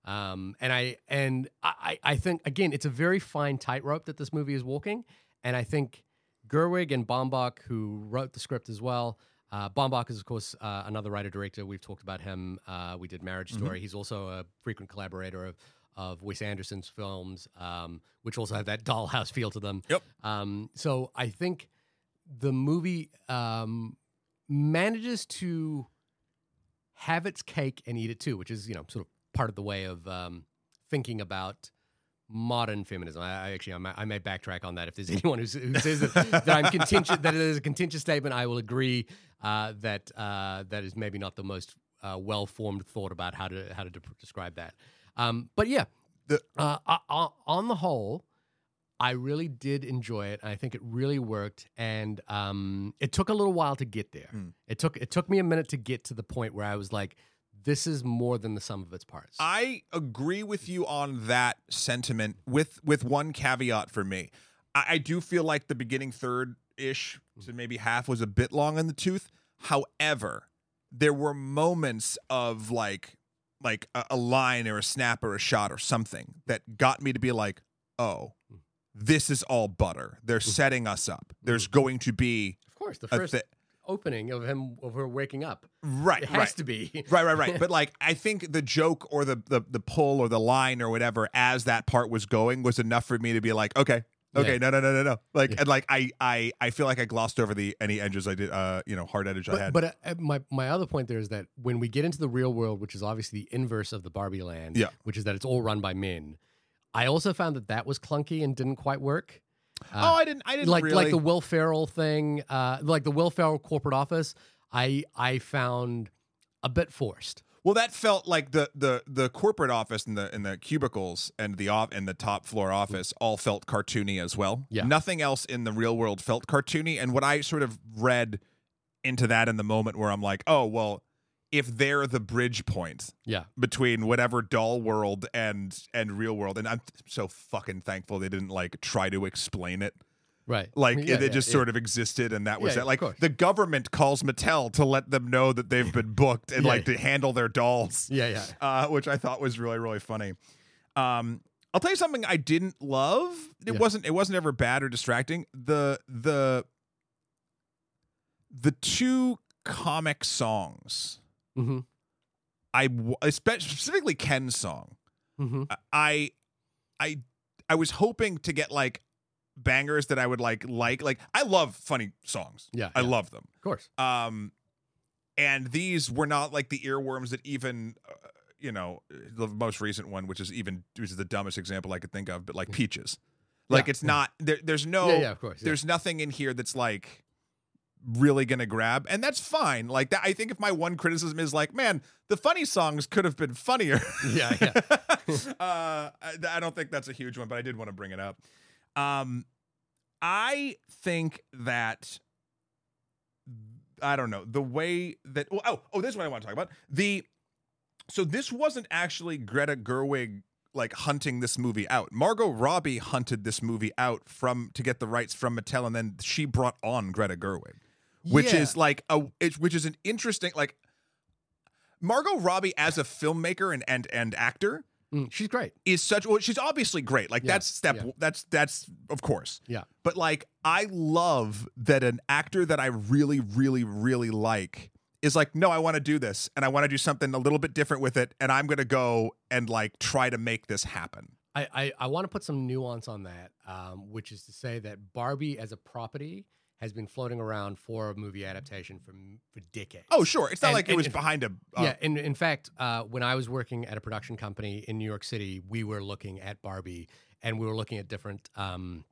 Um, and I and I, I think again, it's a very fine tightrope that this movie is walking. And I think Gerwig and Baumbach, who wrote the script as well. Uh, Baumbach is, of course, uh, another writer director. We've talked about him. Uh, we did Marriage Story. He's also a frequent collaborator of of Wes Anderson's films, um, which also have that dollhouse feel to them. Yep. Um, so I think the movie um, manages to have its cake and eat it too, which is you know sort of part of the way of um, thinking about modern feminism. I, I actually I may, I may backtrack on that if there's anyone who, who says that, that I'm contentious that it is a contentious statement. I will agree uh, that uh, that is maybe not the most uh, well formed thought about how to how to de- describe that. Um, but yeah, The- uh, on the whole, I really did enjoy it. I think it really worked, and um, it took a little while to get there. Hmm. It took it took me a minute to get to the point where I was like, "This is more than the sum of its parts." I agree with you on that sentiment with with one caveat for me. I, I do feel like the beginning third ish to maybe half was a bit long in the tooth. However, there were moments of like like a, a line or a snap or a shot or something that got me to be like, oh, this is all butter. They're setting us up. There's going to be of course, the a first thi- opening of him of her waking up. right, It has right. to be. right right right but like i think the joke or the, the the pull or the line or whatever as that part was going was enough for me to be like okay okay Yeah. no no no no no like and like i i i feel like i glossed over the any edges i did uh you know hard edge i But, had but uh, uh, my my other point there is that when we get into the real world, which is obviously the inverse of the Barbie land, Yeah. which is that it's all run by men, I also found that that was clunky and didn't quite work. oh i didn't i didn't like really like the Will Ferrell thing, uh, like the Will Ferrell corporate office, I I found a bit forced. well that felt like the the the corporate office and the and the cubicles and the off and the top floor office all felt cartoony as well Yeah. nothing else in the real world felt cartoony and what i sort of read into that in the moment where i'm like oh well if they're the bridge point Yeah, between whatever doll world and and real world. And i'm so fucking thankful they didn't like try to explain it. Right. like Yeah, it, yeah, just yeah. sort of existed and that was it. like the government calls mattel to let them know that they've been booked and like to handle their dolls. Yeah, yeah. uh, which i thought was really really funny. Um i'll tell you something i didn't love. It wasn't it wasn't ever bad or distracting. The the the two comic songs Mm-hmm. I specifically ken's song Mm-hmm. I I I was hoping to get like bangers that I would like like like I love funny songs. Yeah, I yeah. love them. Of course. Um and these were not like the earworms that even uh, you know the most recent one which is even which is the dumbest example I could think of but like peaches. Like Yeah, it's yeah. not there, there's no yeah, yeah, of course. There's nothing in here that's like really gonna grab and that's fine. Like that i think if my one criticism is like man the funny songs could have been funnier. Yeah, yeah. uh I, I don't think that's a huge one but i did want to bring it up. Um i think that i don't know the way that oh oh, oh this is what i want to talk about. The so this wasn't actually greta gerwig like hunting this movie out. Margot Robbie hunted this movie out from to get the rights from Mattel, and then she brought on Greta Gerwig, which Yeah. is like a it, which is an interesting like Margot Robbie as a filmmaker and and and actor Mm, she's great. is such well she's obviously great like Yeah, that's step yeah. that's that's of course Yeah. but like i love that an actor that i really really really like is like no i want to do this and i want to do something a little bit different with it and i'm gonna go and like try to make this happen I, I, I want to put some nuance on that, um, which is to say that Barbie as a property has been floating around for a movie adaptation for for decades. oh sure it's not And- like it was and- behind a uh, yeah. In in fact, uh, when I was working at a production company in New York City, we were looking at Barbie, and we were looking at different. Um,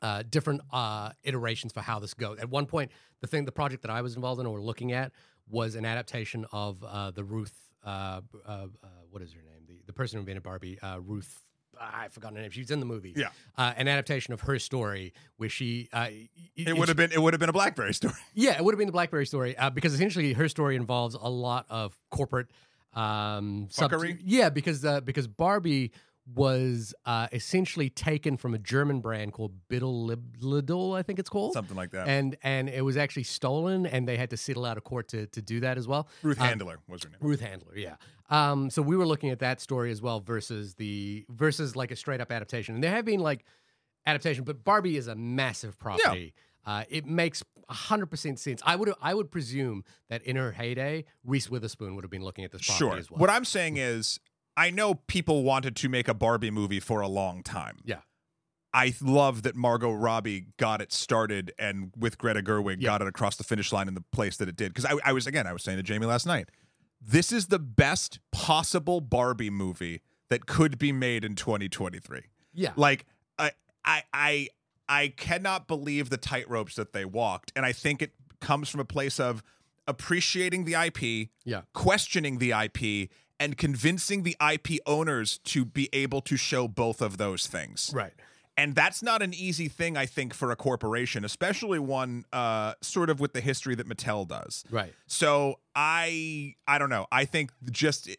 uh, different uh, iterations for how this goes. At one point, the thing, the project that I was involved in, or looking at, was an adaptation of uh, the Ruth. Uh, uh, uh, what is her name? The the person who invented Barbie, uh, Ruth. I've forgotten her name. She's in the movie. Yeah. uh, an adaptation of her story where she. Uh, it would have been it would have been a blackberry story yeah, it would have been the BlackBerry story uh, because essentially her story involves a lot of corporate um, sub- Fuckery? yeah, because uh, because Barbie was uh, essentially taken from a German brand called Biddle I think it's called. Something like that. And and it was actually stolen, and they had to settle out of court to to do that as well. Ruth Um, Handler was her name. Ruth Handler, yeah. Um, so we were looking at that story as well versus the versus like a straight up adaptation. And there have been like adaptation, but Barbie is a massive property. Uh, it makes hundred percent sense. I would I would presume that in her heyday, Reese Witherspoon would have been looking at this property Sure. as well. What I'm saying is, I know people wanted to make a Barbie movie for a long time. Yeah. I love that Margot Robbie got it started and with Greta Gerwig Yeah. got it across the finish line in the place that it did. Because I, I was, again, I was saying to Jamie last night, this is the best possible Barbie movie that could be made in 2023. yeah, Like, I, I, I, I cannot believe the tightropes that they walked. And I think it comes from a place of appreciating the IP, yeah, questioning the IP and convincing the IP owners to be able to show both of those things. right. And that's not an easy thing, I think, for a corporation, especially one uh, sort of with the history that Mattel does. Right. So I, I don't know. I think just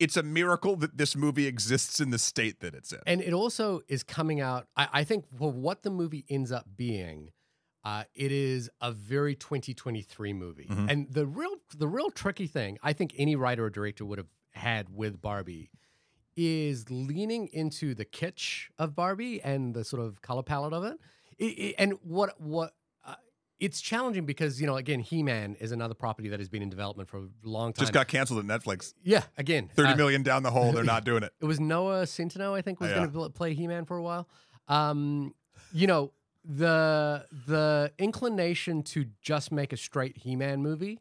it's a miracle that this movie exists in the state that it's in. And it also is coming out. I, I think for what the movie ends up being, uh, it is a very 2023 movie. Mhm. And the real the real tricky thing I think any writer or director would have had with Barbie is leaning into the kitsch of Barbie and the sort of color palette of it. It- it- and what what uh, it's challenging because you know again He Man is another property that has been in development for a long time. just got canceled at Netflix. yeah, again, Thirty uh, million down the hole. They're not doing it. it was Noah Centineo, I think, was Yeah. going to play He Man for a while. Um, you know, the the inclination to just make a straight He Man movie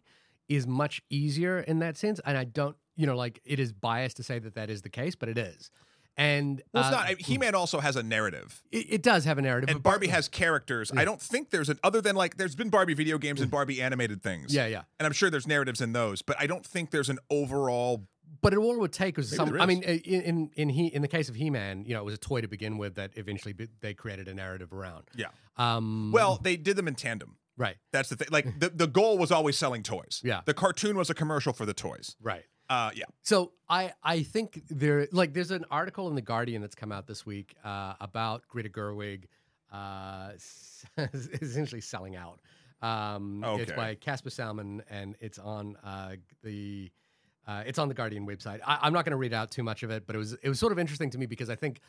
is much easier in that sense, and I don't, you know, like it is biased to say that that is the case, but it is. And Well, it's uh, not. He Man also has a narrative. It, it does have a narrative, And Barbie has characters. I don't think there's an other than like there's been Barbie video games and Barbie animated things. yeah, yeah. And I'm sure there's narratives in those, but I don't think there's an overall But it all it would take was Maybe some. I mean, in in in, he, in the case of He Man, you know, it was a toy to begin with that eventually they created a narrative around. Yeah. Um. Well, they did them in tandem. right, That's the thing. Like the, the goal was always selling toys. Yeah. The cartoon was a commercial for the toys. right. Uh yeah. So I I think there like there's an article in the Guardian that's come out this week uh, about Greta Gerwig, uh, essentially selling out. Um, It's by Caspar Salmon and it's on uh, the uh, it's on the Guardian website. I, I'm not going to read out too much of it, but it was it was sort of interesting to me because I think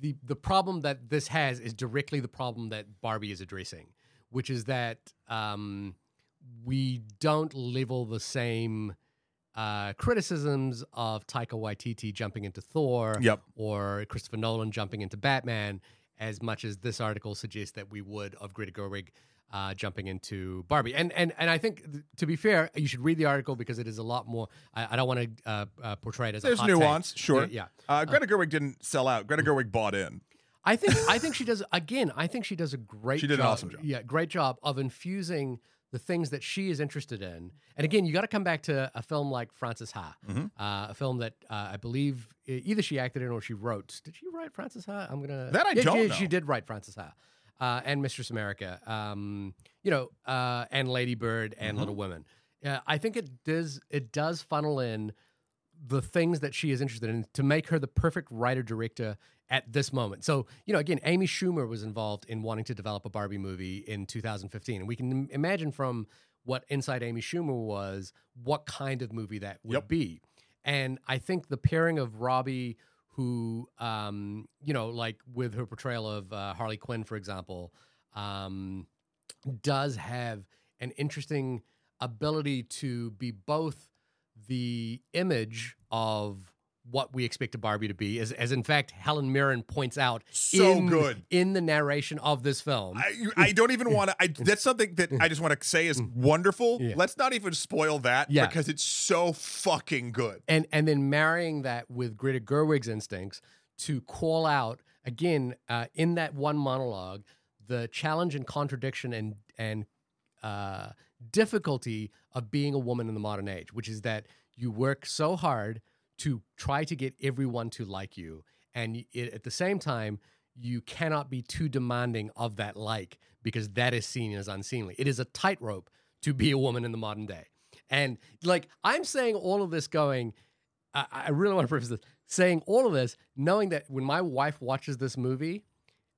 the the problem that this has is directly the problem that Barbie is addressing, which is that um, we don't level the same uh, criticisms of Taika Waititi jumping into Thor Yep. or Christopher Nolan jumping into Batman as much as this article suggests that we would of Greta Gerwig uh, jumping into Barbie. And and and I think th- to be fair, you should read the article because it is a lot more. I, I don't want to uh, uh, portray it as There's a hot take. nuance, sure. Yeah, yeah. Uh, Greta Gerwig didn't sell out. Greta Gerwig bought in. I think I think she does again. I think she does a great. She did an awesome job. Yeah, great job of infusing the things that she is interested in. And again, you got to come back to a film like Frances Ha, Mhm. uh, a film that uh, I believe either she acted in or she wrote. Did she write Frances Ha? I'm gonna That I yeah, don't she, know. She did write Frances Ha. Uh, and Mistress America, um, you know, uh, and Lady Bird and Mhm. Little Women. Uh, I think it does. It does funnel in the things that she is interested in to make her the perfect writer director at this moment. So, you know, again, Amy Schumer was involved in wanting to develop a Barbie movie in 2015. And we can imagine from what Inside Amy Schumer was, what kind of movie that would Yep. be. And I think the pairing of Robbie, who, um, you know, like with her portrayal of uh, Harley Quinn, for example, um, does have an interesting ability to be both the image of what we expect a Barbie to be, as, as in fact Helen Mirren points out So in, good. in the narration of this film. I, I don't even want to. I, that's something that I just want to say is wonderful. Yeah. Let's not even spoil that Yeah. because it's so fucking good. and and then marrying that with Greta Gerwig's instincts to call out again uh, in that one monologue the challenge and contradiction and and uh, difficulty of being a woman in the modern age, which is that you work so hard to try to get everyone to like you, and it, at the same time you cannot be too demanding of that like because that is seen as unseemly. It is a tightrope to be a woman in the modern day. And like I'm saying all of this going, I, I really want to preface this. saying all of this, knowing that when my wife watches this movie,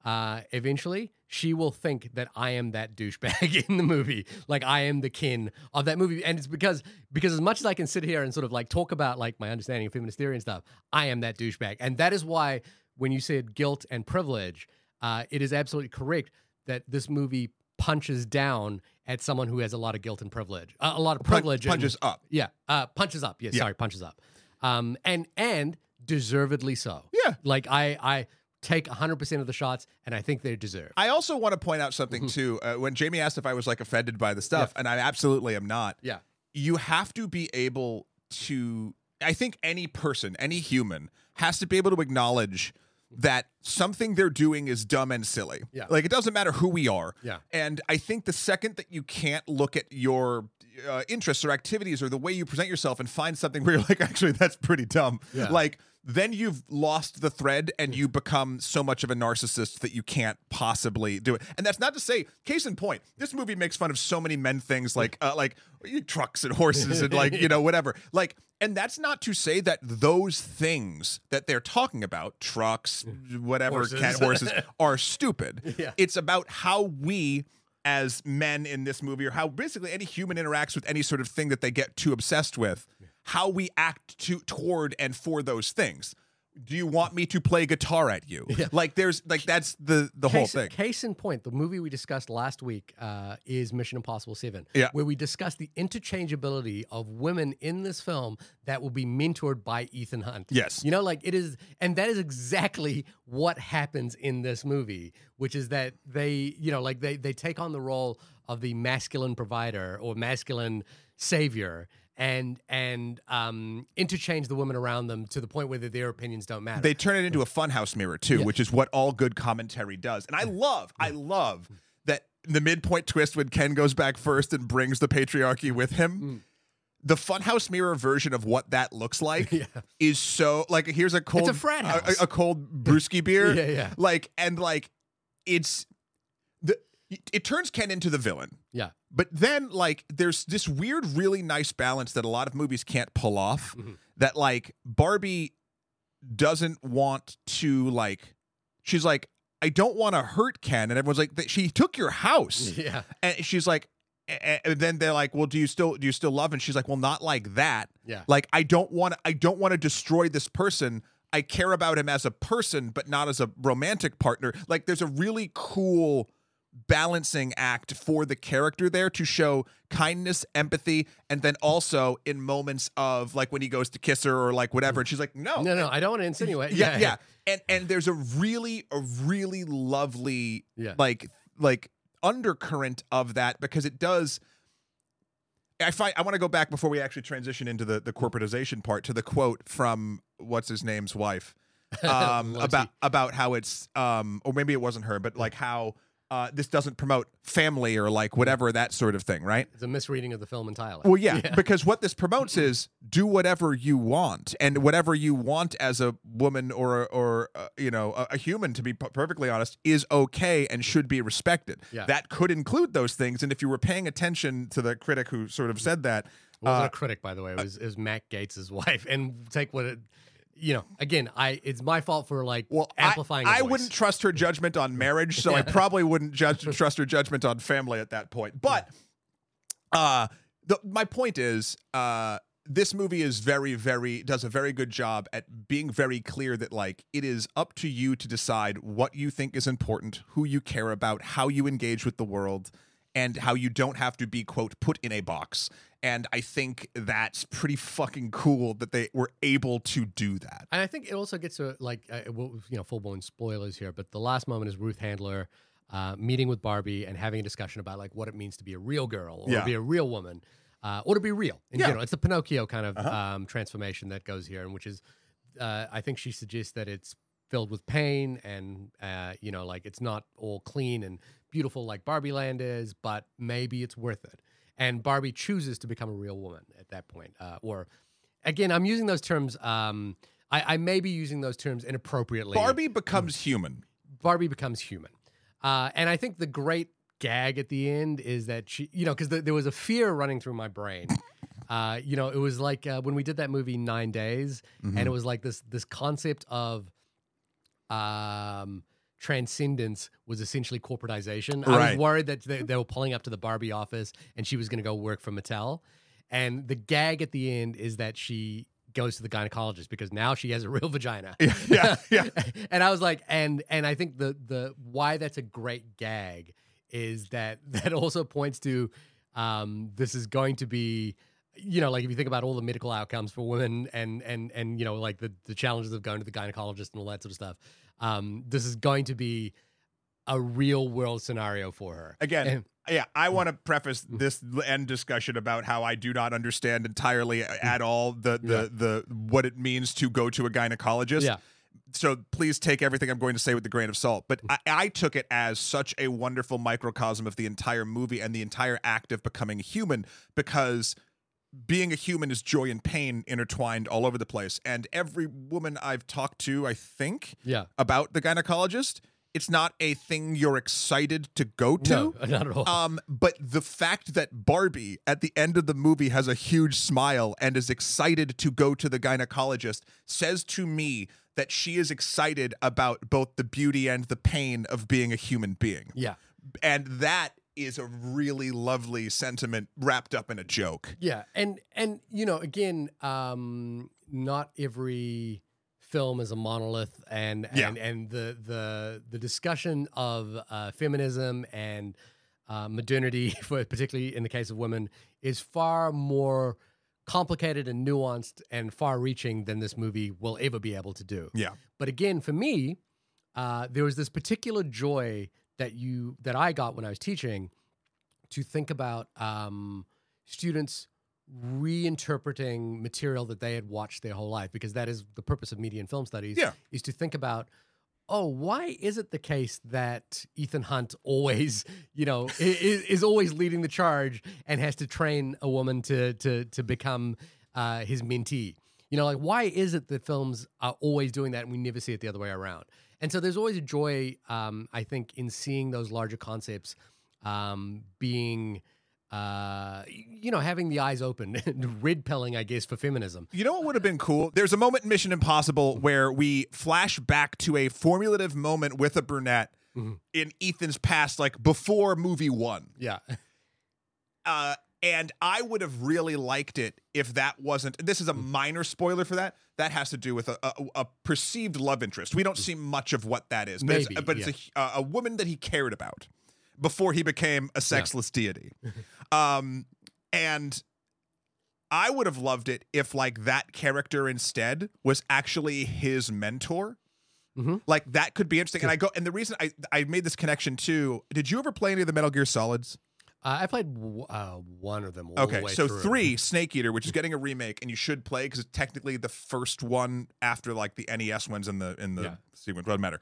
uh, eventually she will think that I am that douchebag in the movie, like I am the Ken of that movie, and it's because because as much as I can sit here and sort of like talk about like my understanding of feminist theory and stuff, I am that douchebag, and that is why when you said guilt and privilege, uh, it is absolutely correct that this movie punches down at someone who has a lot of guilt and privilege, uh, a lot of privilege, and- punches up. yeah, uh, punches up. Yeah, sorry, punches up. Um, and and deservedly so. Yeah. like I I take 100 percent of the shots, and I think they deserve. I also want to point out something Mm-hmm. too. Uh, when Jamie asked if I was like offended by the stuff, and I absolutely am not. yeah, You have to be able to. I think any person, any human, has to be able to acknowledge that something they're doing is dumb and silly. Yeah. Like it doesn't matter who we are. Yeah. And I think the second that you can't look at your uh, interests or activities or the way you present yourself and find something where you're like, actually, that's pretty dumb. Yeah. Like then you've lost the thread and you become so much of a narcissist that you can't possibly do it. And that's not to say, case in point, this movie makes fun of so many men things like uh, like trucks and horses and like you know whatever. Like, and that's not to say that those things that they're talking about, trucks, whatever, Horses. cat horses, are stupid. Yeah. It's about how we as men in this movie or how basically any human interacts with any sort of thing that they get too obsessed with how we act to toward and for those things do you want me to play guitar at you like there's like that's the the whole thing Case in point, the movie we discussed last week uh, is Mission Impossible Seven. Yeah. where we discussed the interchangeability of women in this film that will be mentored by Ethan Hunt. Yes. you know, like it is, and that is exactly what happens in this movie, which is that they, you know, like they they take on the role of the masculine provider or masculine savior. And and um, interchange the women around them to the point where their opinions don't matter. they turn it into a funhouse mirror too which is what all good commentary does and i love i love that the midpoint twist when ken goes back first and brings the patriarchy with him Mm. the funhouse mirror version of what that looks like Yeah. is so like here's a cold frat a- house. a, cold brewski beer Yeah, yeah. like and like it's the it turns ken into the villain yeah, but then like there's this weird really nice balance that a lot of movies can't pull off Mhm. that like barbie doesn't want to like she's like i don't want to hurt ken and everyone's like "Th- she took your house. Yeah, and she's like and then they're like well do you still do you still love? And she's like well not like that. Yeah. like i don't want i don't want to destroy this person. I care about him as a person but not as a romantic partner. Like there's a really cool balancing act for the character there to show kindness empathy and then also in moments of like when he goes to kiss her or like whatever and she's like no. No, no, I don't want to insinuate. yeah yeah. and and there's a really a really lovely Yeah. like like undercurrent of that because it does I find I want to go back before we actually transition into the the corporatization part to the quote from what's his name's wife? Um about about how it's um or maybe it wasn't her but like how uh this doesn't promote family or like whatever that sort of thing right It's a misreading of the film entirely. well, yeah, because what this promotes is do whatever you want, and whatever you want as a woman or or uh, you know a, a human, to be p- perfectly honest, is okay and should be respected. Yeah. That could include those things, and if you were paying attention to the critic who sort of said that, It wasn't uh, a critic, by the way. It was, it was Matt Gaetz' wife. And take what it, you know, again, I it's my fault for like well, I- amplifying. I, voice. wouldn't trust her judgment on marriage, so I probably wouldn't judge trust her judgment on family at that point. But uh the, my point is uh this movie is very very does a very good job at being very clear that like it is up to you to decide what you think is important who you care about how you engage with the world and how you don't have to be quote put in a box and i think that's pretty fucking cool that they were able to do that And I think it also gets to like, uh, you know, full blown spoilers here, but the last moment is Ruth Handler uh, meeting with Barbie and having a discussion about like what it means to be a real girl or Yeah. be a real woman uh, or to be real in Yeah. general. It's the Pinocchio kind of Uh-huh. um, transformation that goes here, and which is, uh, I think she suggests that it's filled with pain and, uh, you know, like it's not all clean and beautiful like Barbie Land is, but maybe it's worth it. And Barbie chooses to become a real woman at that point, uh, or again, I'm using those terms. Um, I, I may be using those terms inappropriately. barbie becomes human Barbie becomes human, uh, and I think the great gag at the end is that she, you know, because there was a fear running through my brain Uh, you know, it was like uh, when we did that movie Nine Days, Mm-hmm. and it was like this this concept of um transcendence was essentially corporatization. I was worried that they, they were pulling up to the Barbie office and she was going to go work for Mattel. And the gag at the end is that she goes to the gynecologist because now she has a real vagina. Yeah, yeah, yeah. and I was like, and and I think the the why that's a great gag is that that also points to um, this is going to be you know like if you think about all the medical outcomes for women and and and you know like the the challenges of going to the gynecologist and all that sort of stuff um, this is going to be a real world scenario for her Again, And- yeah, I Mm. want to preface this end discussion about how I do not understand entirely at all the the Mm. Yeah. the what it means to go to a gynecologist. yeah So please take everything I'm going to say with a grain of salt. But I, I took it as such a wonderful microcosm of the entire movie and the entire act of becoming human because being a human is joy and pain intertwined all over the place. And every woman I've talked to, I think, yeah about the gynecologist, it's not a thing you're excited to go to. no not at all Um, but the fact that Barbie at the end of the movie has a huge smile and is excited to go to the gynecologist says to me that she is excited about both the beauty and the pain of being a human being. yeah And that is a really lovely sentiment wrapped up in a joke. Yeah, and and you know, again, um, not every film is a monolith, and Yeah. and and the the the discussion of uh, feminism and uh, modernity, for particularly in the case of women, is far more complicated and nuanced and far-reaching than this movie will ever be able to do. Yeah. But again, for me, uh, there was this particular joy that you that I got when I was teaching to think about um, students reinterpreting material that they had watched their whole life, because that is the purpose of media and film studies. Yeah. is to think about. Oh, why is it the case that Ethan Hunt always, you know, is, is always leading the charge and has to train a woman to to to become uh, his mentee? You know, like why is it that films are always doing that and we never see it the other way around? And so there's always a joy, um, I think, in seeing those larger concepts um, being, uh, you know, having the eyes open, red pilling, I guess, for feminism. You know what would have been cool? There's a moment in Mission Impossible where we flash back to a formulative moment with a brunette Mhm. in Ethan's past, like before movie one. Yeah, uh, and I would have really liked it if that wasn't. This is a minor spoiler for that. That has to do with a, a, a perceived love interest. We don't see much of what that is, but Maybe, it's, but it's a, a woman that he cared about before he became a sexless deity. um, and I would have loved it if like that character instead was actually his mentor. Mhm. Like that could be interesting. And I go, and the reason I I made this connection too. Did you ever play any of the Metal Gear Solids? Uh, I played w- uh, one of them. Okay, so through. three, Snake Eater, which is getting a remake, and you should play because it's technically the first one after like the NES ones in the in the Yeah. sequence. Doesn't matter.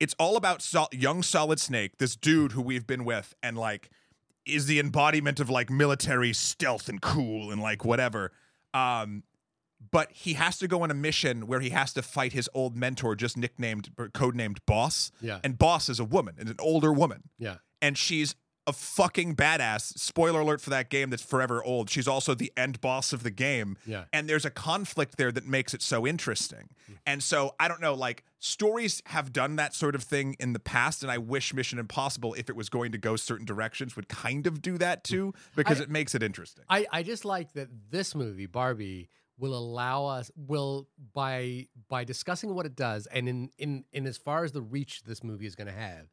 It's all about sol- young Solid Snake, this dude who we've been with, and like is the embodiment of like military stealth and cool and like whatever. Um, but he has to go on a mission where he has to fight his old mentor, just nicknamed or codenamed Boss. Yeah, And Boss is a woman, is an older woman yeah, and she's a fucking badass. Spoiler alert for that game that's forever old. She's also the end boss of the game. yeah. And there's a conflict there that makes it so interesting. And so I don't know, like stories have done that sort of thing in the past, and I wish Mission Impossible, if it was going to go certain directions, would kind of do that too, because I- it makes it interesting. I, I just like that this movie Barbie will allow us will by by discussing what it does and in in in as far as the reach this movie is going to have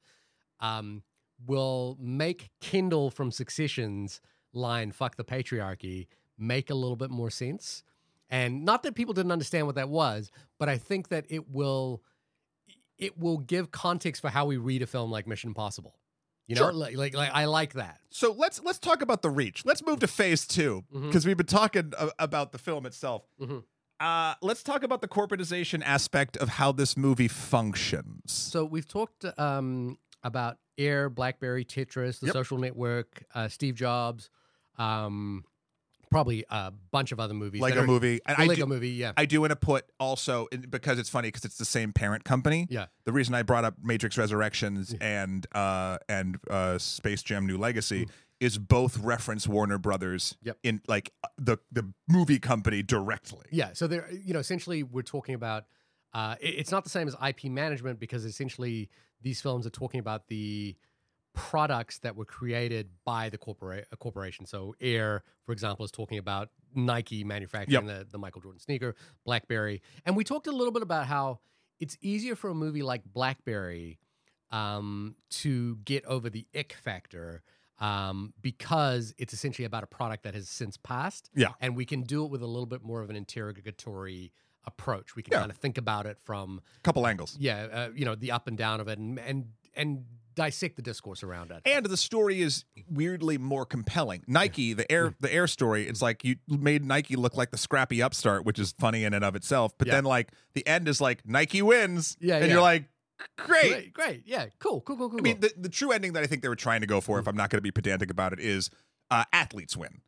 um will make Kendall from Succession's line fuck the patriarchy make a little bit more sense and not that people didn't understand what that was but I think that it will it will give context for how we read a film like Mission Impossible you know Sure. like, like like I like that So let's let's talk about the reach. Let's move to phase two because we've been talking a- about the film itself. Mhm. Uh, let's talk about the corporatization aspect of how this movie functions. So we've talked um, about Air, BlackBerry, Tetris, the Yep. Social Network, uh, Steve Jobs, um, probably a bunch of other movies. Lego are- movie, and I Lego do, movie, yeah, I do want to put also because it's funny because it's the same parent company. yeah, The reason I brought up Matrix Resurrections and uh, and uh, Space Jam: New Legacy Mm. is both reference Warner Brothers Yep. in like uh, the the movie company directly. Yeah, so there, you know, essentially, we're talking about. Uh, it- it's not the same as IP management because essentially these films are talking about the products that were created by the corpora- a corporation. So Air, for example, is talking about Nike manufacturing the, the Michael Jordan sneaker, BlackBerry, and we talked a little bit about how it's easier for a movie like BlackBerry um, to get over the ick factor um, because it's essentially about a product that has since passed. Yeah. And we can do it with a little bit more of an interrogatory approach. We can Yeah. kind of think about it from, a Couple angles. yeah, uh, you know, the up and down of it and, and, and dissect the discourse around it. And the story is weirdly more compelling. Nike, the air, the air story. It's like you made Nike look like the scrappy upstart, which is funny in and of itself. But Yeah. then, like the end is like Nike wins, Yeah, and yeah. you're like, great. Great, great. Yeah, cool, cool, cool, cool. I mean, the, the true ending that I think they were trying to go for, if I'm not going to be pedantic about it, is uh, athletes win.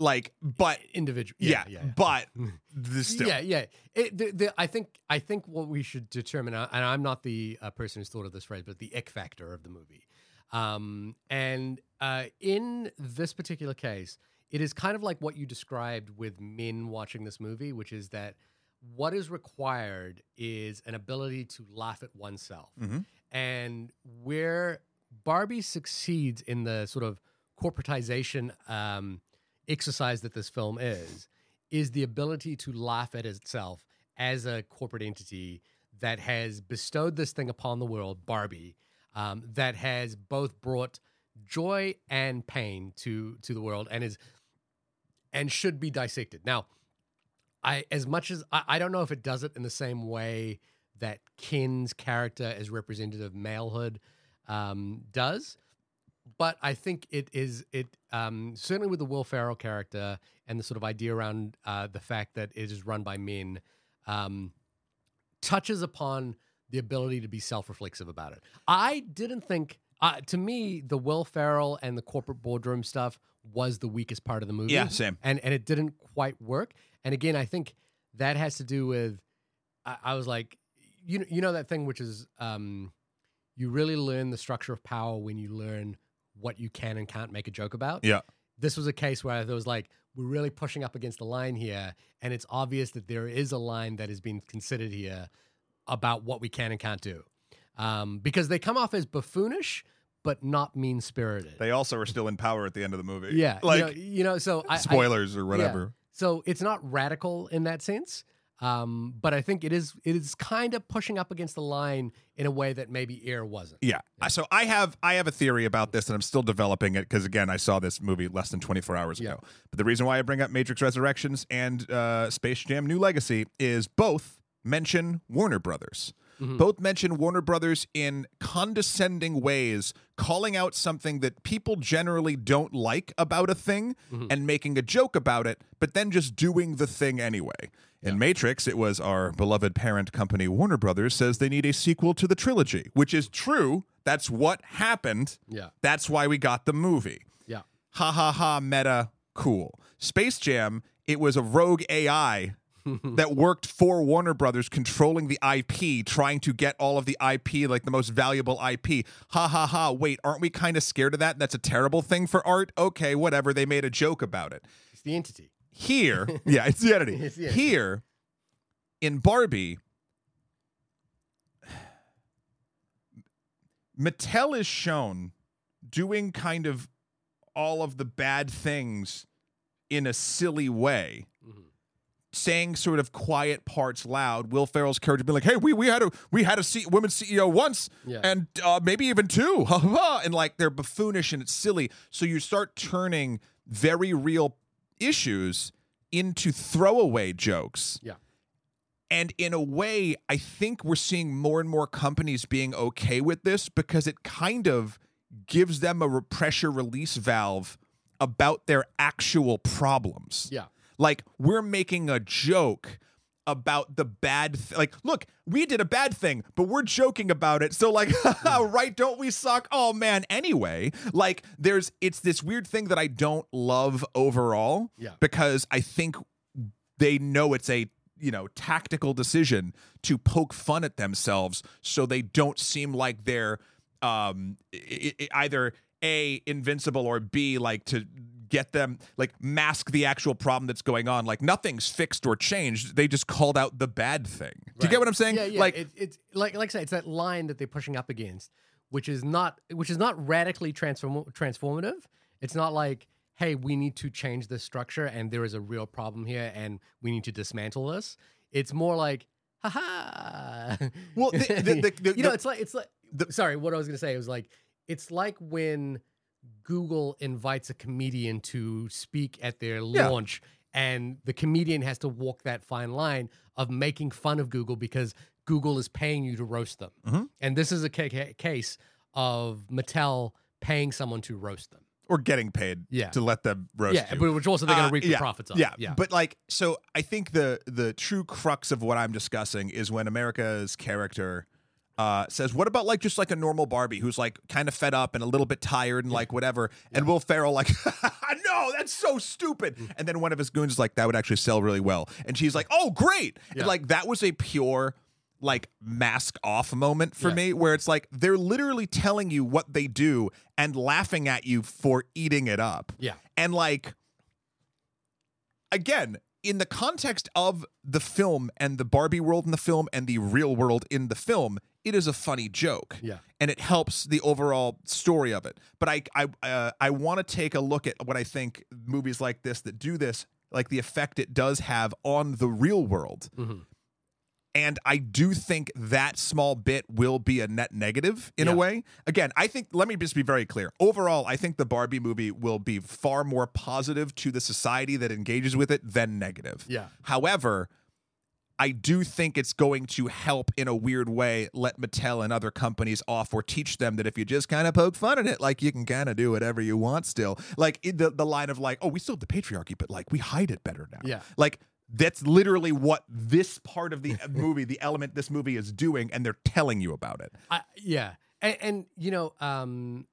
Like, but individual. yeah, Yeah, yeah, but the still, Yeah, yeah. It, the, the, I think I think what we should determine, and I'm not the uh, person who's thought of this phrase, but the ick factor of the movie. Um, and uh, in this particular case, it is kind of like what you described with men watching this movie, which is that what is required is an ability to laugh at oneself. Mhm. And where Barbie succeeds in the sort of corporatization um, exercise that this film is, is the ability to laugh at itself as a corporate entity that has bestowed this thing upon the world, Barbie, um, that has both brought joy and pain to to the world, and is and should be dissected. Now, I as much as I, I don't know if it does it in the same way that Ken's character as representative of malehood um, does, but I think it is it um, certainly with the Will Ferrell character and the sort of idea around uh, the fact that it is run by men um, touches upon the ability to be self-reflexive about it. I didn't think. Uh, to me, the Will Ferrell and the corporate boardroom stuff was the weakest part of the movie. Yeah, same. And and it didn't quite work. And again, I think that has to do with. I, I was like, you you know that thing which is, um, you really learn the structure of power when you learn what you can and can't make a joke about yeah. this was a case where there was like we're really pushing up against the line here and it's obvious that there is a line that is being considered here about what we can and can't do um, because they come off as buffoonish but not mean spirited They also are still in power at the end of the movie. yeah like you know, you know so I, I- spoilers or whatever. so it's not radical in that sense um, but i think it is it is kind of pushing up against the line in a way that maybe air wasn't Yeah. So I have I have a theory about this, and I'm still developing it because again, I saw this movie less than 24 hours Yeah. ago. But the reason why I bring up Matrix Resurrections and uh, Space Jam: New Legacy is both mention Warner Brothers. Mhm. Both mention Warner Brothers in condescending ways, calling out something that people generally don't like about a thing Mhm. and making a joke about it, but then just doing the thing anyway. In Matrix, it was our beloved parent company, Warner Brothers, says they need a sequel to the trilogy, which is true. That's what happened. yeah That's why we got the movie. yeah Ha ha ha, meta, cool. Space Jam, it was a rogue AI that worked for Warner Brothers, controlling the IP, trying to get all of the IP, like the most valuable IP. Ha ha ha, wait, aren't we kind of scared of that? That's a terrible thing for art? Okay, whatever. They made a joke about it. it's the entity Here, yeah, it's the entity. It's the entity. Here, in Barbie, Mattel is shown doing kind of all of the bad things in a silly way. Saying sort of quiet parts loud. Will Ferrell's character being like, "Hey, we we had a we had a C- women CEO once, Yeah. and uh, maybe even two, ha, ha, ha," and like they're buffoonish and it's silly. So you start turning very real issues into throwaway jokes. Yeah. And in a way, I think we're seeing more and more companies being okay with this because it kind of gives them a pressure release valve about their actual problems. yeah Like we're making a joke about the bad th- like look we did a bad thing but we're joking about it. So like right don't we suck? Oh man. Anyway like there's it's this weird thing that i don't love overall Yeah. because i think they know it's a you know tactical decision to poke fun at themselves so they don't seem like they're um i i either a invincible or b like to get them like mask the actual problem that's going on like nothing's fixed or changed they just called out the bad thing do you get what i'm saying Yeah, yeah. like it, it's like like I say, it's that line that they're pushing up against, which is not which is not radically transform transformative. It's not like, hey, we need to change this structure and there is a real problem here and we need to dismantle this. It's more like, haha. Well, the- the- the- the- you know, it's like it's like. sorry, what I was gonna say was like, it's like when Google invites a comedian to speak at their Yeah. launch, and the comedian has to walk that fine line of making fun of Google because Google is paying you to roast them. Mhm. And this is a ca- ca- case of Mattel paying someone to roast them. or getting paid Yeah. to let them roast yeah, you. but which also they're going Uh, to reap yeah, the profits of. Yeah, yeah. but like, so I think the the true crux of what I'm discussing is when America's character uh, says, "What about like just like a normal Barbie who's like kind of fed up and a little bit tired and like whatever," and Will Ferrell like, "No, that's so stupid," Mm. and then one of his goons is like, "That would actually sell really well," and she's like, "Oh, great!" Yeah. And like that was a pure like mask off moment for Yeah. me where it's like they're literally telling you what they do and laughing at you for eating it up yeah. and like again in the context of the film and the barbie world in the film and the real world in the film it is a funny joke Yeah. and it helps the overall story of it but i i uh, i want to take a look at what i think movies like this that do this like the effect it does have on the real world Mhm. and I do think that small bit will be a net negative in Yeah. a way. Again, I think, let me just be very clear. Overall, I think the Barbie movie will be far more positive to the society that engages with it than negative. Yeah. However, I do think it's going to help in a weird way let Mattel and other companies off or teach them that if you just kind of poke fun at it, like you can kind of do whatever you want still. Like the, the line of like, oh, we still have the patriarchy, but like we hide it better now. Yeah. Like that's literally what this part of the movie, the element this movie is doing, and they're telling you about it. I, yeah, and, and you know, um,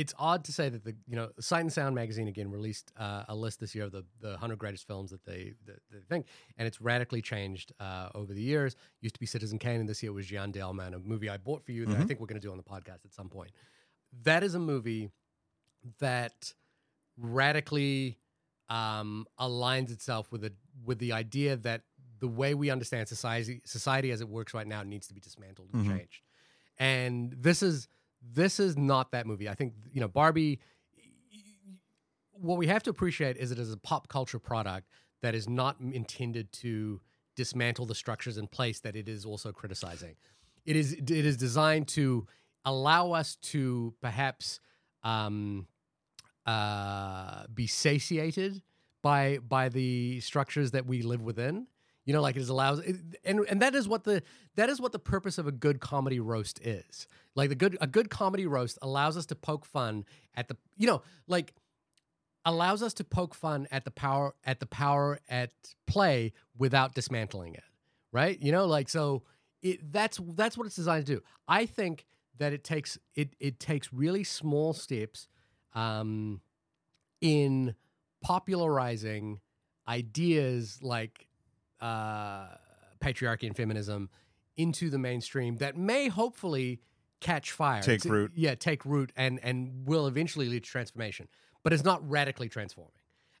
it's odd to say that the you know Sight and Sound magazine again released uh, a list this year of the the hundred greatest films that they that they think, and it's radically changed uh, over the years. Used to be Citizen Kane, and this year was Jeanne Dielman, a movie I bought for you that I Mhm. think we're going to do on the podcast at some point. That is a movie that radically um, aligns itself with the with the idea that the way we understand society society as it works right now needs to be dismantled and Mhm. changed. And this is this is not that movie. I think you know Barbie. What we have to appreciate is it is a pop culture product that is not intended to dismantle the structures in place that it is also criticizing. It is it is designed to allow us to perhaps um, uh, be satiated by by the structures that we live within. You know, like it allows, it, and and that is what the that is what the purpose of a good comedy roast is. Like the good a good comedy roast allows us to poke fun at the you know like allows us to poke fun at the power at the power at play without dismantling it. Right? You know, like so it that's that's what it's designed to do. I think that it takes it it takes really small steps um, in popularizing ideas like uh, patriarchy and feminism into the mainstream that may hopefully catch fire, Take It's- root. Yeah, take root, and and will eventually lead to transformation. But it's not radically transforming,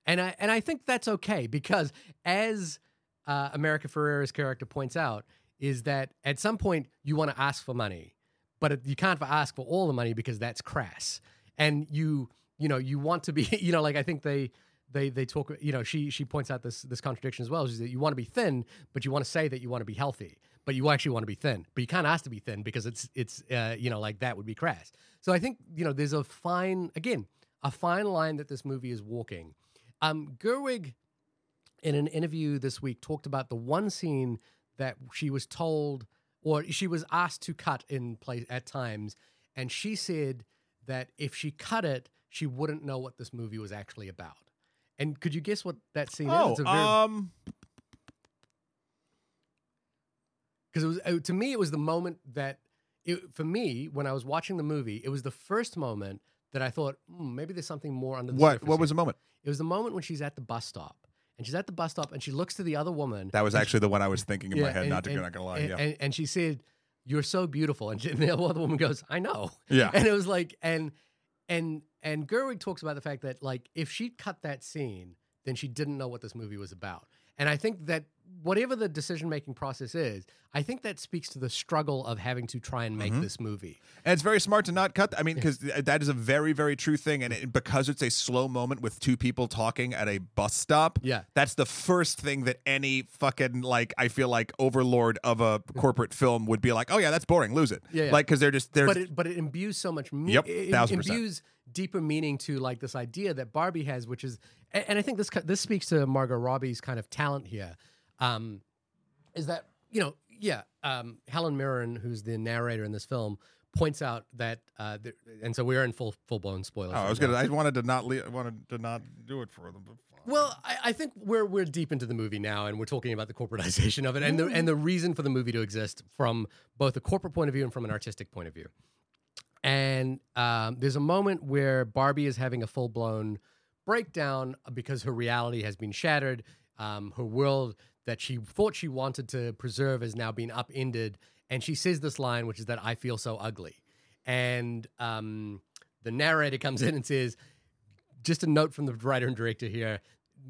and I and I think that's okay because as uh, America Ferrera's character points out, is that at some point you want to ask for money, but it- you can't ask for all the money because that's crass, and you you know you want to be you know like I think they they they talk you know she she points out this this contradiction as well. Is that you want to be thin but you want to say that you want to be healthy but you actually want to be thin. But you can't ask to be thin because it's it's uh, you know like that would be crass. So i think you know there's a fine again a fine line that this movie is walking. Um gerwig in an interview this week talked about the one scene that she was told or she was asked to cut in place at times and she said that if she cut it she wouldn't know what this movie was actually about and could you guess what that scene Oh, is? Very, um, because it was uh, to me it was the moment that it, for me when I was watching the movie, it was the first moment that I thought hmm, maybe there's something more under the what surface what here." was the moment? It was the moment when she's at the bus stop and she's at the bus stop and she looks to the other woman. That was actually the one I was thinking in Yeah, my head. and- not to and- not gonna lie. and, yeah, and, and she said, "You're so beautiful," and, she, and the other woman goes, "I know." yeah. And it was like, and and and Gerwig talks about the fact that like if she'd cut that scene, then she didn't know what this movie was about. And I think that whatever the decision making process is, I think that speaks to the struggle of having to try and make mm-hmm. this movie. And it's very smart to not cut. I mean, because that is a very, very true thing. And it, because it's a slow moment with two people talking at a bus stop, Yeah. that's the first thing that any fucking like I feel like overlord of a corporate film would be like, oh yeah, that's boring, lose it. Yeah, yeah. Like because they're just they're but it but it imbues so much me- Yep, it thousand percent. imbues deeper meaning to like this idea that Barbie has which is and, and I think this this speaks to Margot Robbie's kind of talent here um is that you know yeah um Helen Mirren who's the narrator in this film points out that uh there, and so we're in full full blown spoilers Oh, I was gonna. I wanted to not. Le- I wanted to not do it for them. But. Well, I, I think we're we're deep into the movie now, and we're talking about the corporatization of it, and the and the reason for the movie to exist from both a corporate point of view and from an artistic point of view. And um, there's a moment where Barbie is having a full blown breakdown because her reality has been shattered. Um, her world that she thought she wanted to preserve has now been upended, and she says this line, which is that I feel so ugly. And um, the narrator comes in and says, just a note from the writer and director here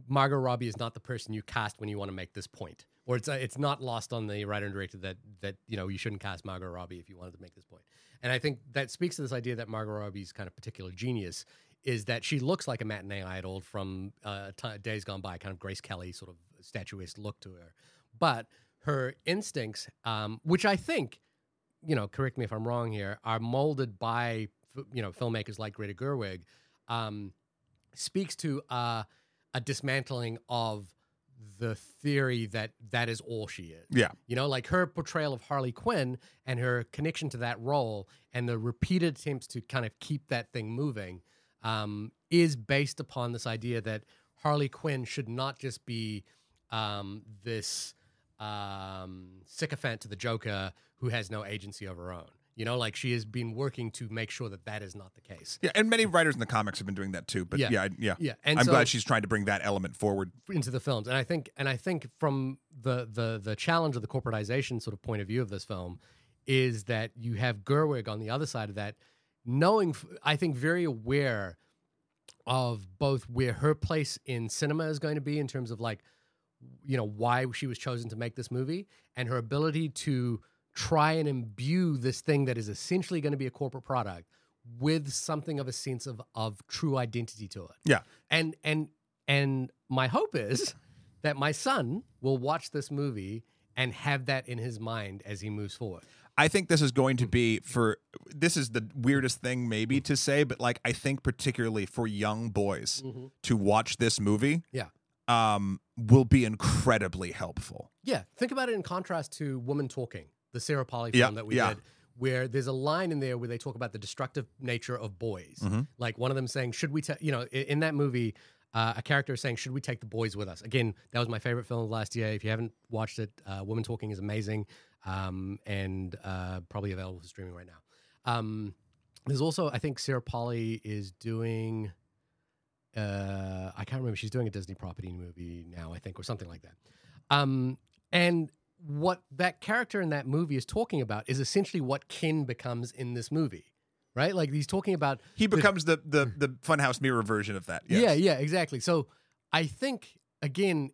Margot Robbie is not the person you cast when you want to make this point. Or it's uh, it's not lost on the writer and director that that you know you shouldn't cast Margot Robbie if you wanted to make this point. And I think that speaks to this idea that Margot Robbie's kind of particular genius is that she looks like a matinee idol from uh, t- days gone by, kind of Grace Kelly sort of statuesque look to her. But her instincts, um, which I think, you know, correct me if I'm wrong here, are molded by you know filmmakers like Greta Gerwig. Um, speaks to uh, a dismantling of the theory that that is all she is. yeah, You know, like her portrayal of Harley Quinn and her connection to that role and the repeated attempts to kind of keep that thing moving um, is based upon this idea that Harley Quinn should not just be um, this um, sycophant to the Joker who has no agency of her own. You know, like she has been working to make sure that that is not the case. yeah. And many writers in the comics have been doing that too. But Yeah. yeah, yeah. Yeah, and I'm so- glad she's trying to bring that element forward. into the films and i think and i think from the the the challenge of the corporatization sort of point of view of this film is that you have gerwig on the other side of that knowing I think very aware of both where her place in cinema is going to be in terms of like you know why she was chosen to make this movie and her ability to try and imbue this thing that is essentially going to be a corporate product with something of a sense of of true identity to it Yeah. and and and my hope is that my son will watch this movie and have that in his mind as he moves forward. I think this is going to be for this is the weirdest thing maybe to say, but like I think particularly for young boys mm-hmm. to watch this movie Yeah. Um will be incredibly helpful. Yeah. Think about it in contrast to Women Talking, the Sarah Polley Yeah, film that we yeah. did, where there's a line in there where they talk about the destructive nature of boys. Mm-hmm. Like one of them saying, Should we, ta-, you know, i- in that movie, uh, a character is saying, Should we take the boys with us? Again, that was my favorite film of last year. If you haven't watched it, uh, Women Talking is amazing um, and uh, probably available for streaming right now. Um, there's also, I think Sarah Polley is doing. Uh, I can't remember. She's doing a Disney property movie now, I think, or something like that. Um, and what that character in that movie is talking about is essentially what Ken becomes in this movie, right? Like he's talking about He becomes the the the funhouse mirror version of that. Yes. yeah, yeah, exactly. So I think again,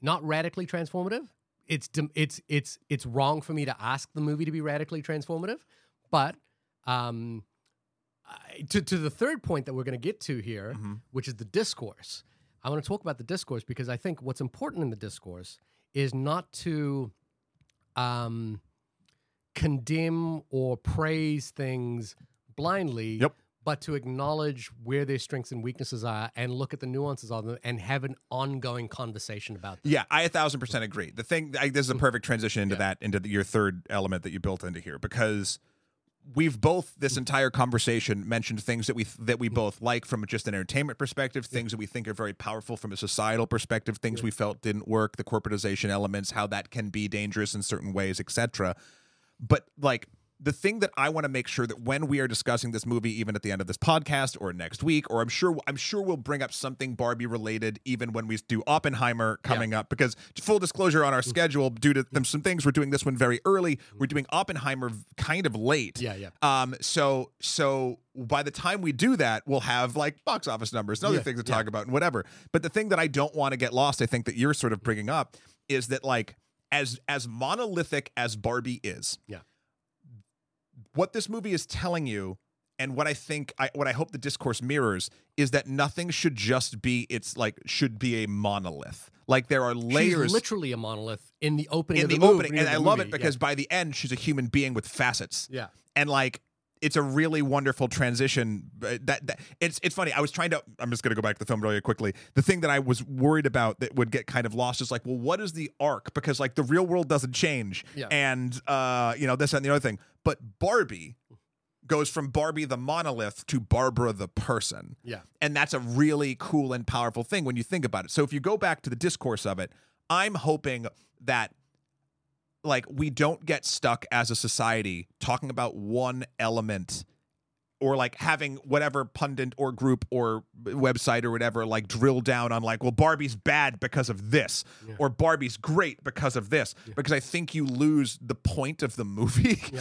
not radically transformative. It's it's it's it's wrong for me to ask the movie to be radically transformative, but um, I, to to the third point that we're going to get to here, Mhm. which is the discourse. I want to talk about the discourse because I think what's important in the discourse is not to um, condemn or praise things blindly, Yep. but to acknowledge where their strengths and weaknesses are and look at the nuances of them and have an ongoing conversation about them. Yeah, I a thousand percent agree. The thing, I, this is a perfect transition into Yeah. that, into the, your third element that you built into here, because we've both this entire conversation mentioned things that we that we both like from just an entertainment perspective, things that we think are very powerful from a societal perspective, things we felt didn't work, the corporatization elements, how that can be dangerous in certain ways, etc. But like the thing that I want to make sure that when we are discussing this movie, even at the end of this podcast or next week, or I'm sure I'm sure we'll bring up something Barbie related, even when we do Oppenheimer coming up. Because full disclosure on our schedule, due to them some things, we're doing this one very early. We're doing Oppenheimer kind of late. Yeah, yeah. Um. So so by the time we do that, we'll have like box office numbers and other Yeah, things to yeah. talk about and whatever. But the thing that I don't want to get lost, I think that you're sort of bringing up, is that like as as monolithic as Barbie is, Yeah. What this movie is telling you and what I think I what I hope the discourse mirrors is that nothing should just be it's like should be a monolith. Like there are layers She's literally a monolith in the opening in of the, the, movie- opening and I love movie. it because by the end she's a human being with facets. yeah, And like it's a really wonderful transition. uh, That, that it's it's funny. I was trying to. I'm just going to go back to the film really quickly. The thing that I was worried about that would get kind of lost is like, well, what is the arc? Because like the real world doesn't change, Yeah. and uh, you know this and the other thing. But Barbie goes from Barbie the monolith to Barbara the person. yeah, And that's a really cool and powerful thing when you think about it. So if you go back to the discourse of it, I'm hoping that like we don't get stuck as a society talking about one element or like having whatever pundit or group or website or whatever like drill down on like well Barbie's bad because of this Yeah. or Barbie's great because of this because I think you lose the point of the movie. Yeah.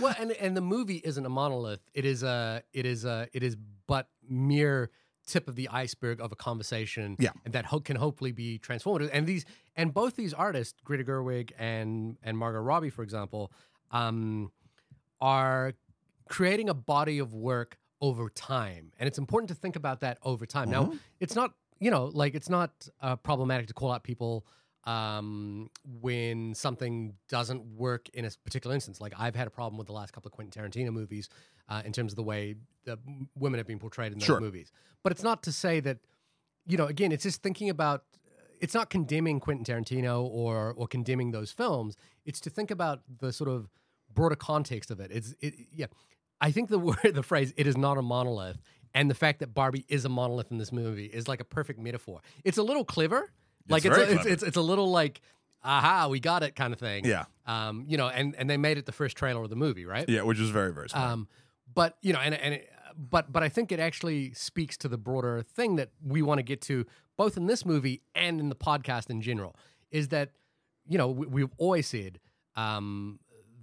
well, and and the movie isn't a monolith. It is a it is a it is but mere tip of the iceberg of a conversation. Yeah. and that ho- can hopefully be transformative. And these and both these artists, Greta Gerwig and and Margot Robbie, for example, um, are creating a body of work over time, and it's important to think about that over time. Now, it's not you know like it's not uh, problematic to call out people um, when something doesn't work in a particular instance. Like I've had a problem with the last couple of Quentin Tarantino movies uh, in terms of the way the women have been portrayed in those Sure. movies. But it's not to say that, you know, again, it's just thinking about. It's not condemning Quentin Tarantino or or condemning those films. It's to think about the sort of broader context of it. It's it, yeah. I think the word, the phrase, "it is not a monolith," and the fact that Barbie is a monolith in this movie is like a perfect metaphor. It's a little clever, like it's very a, it's, it's it's a little like, aha, we got it kind of thing. Yeah. Um, you know, and and they made it the first trailer of the movie, right? yeah, which is very very smart. Um, but you know, and and it, but but I think it actually speaks to the broader thing that we want to get to both in this movie and in the podcast in general. Is that you know we, we've always said um,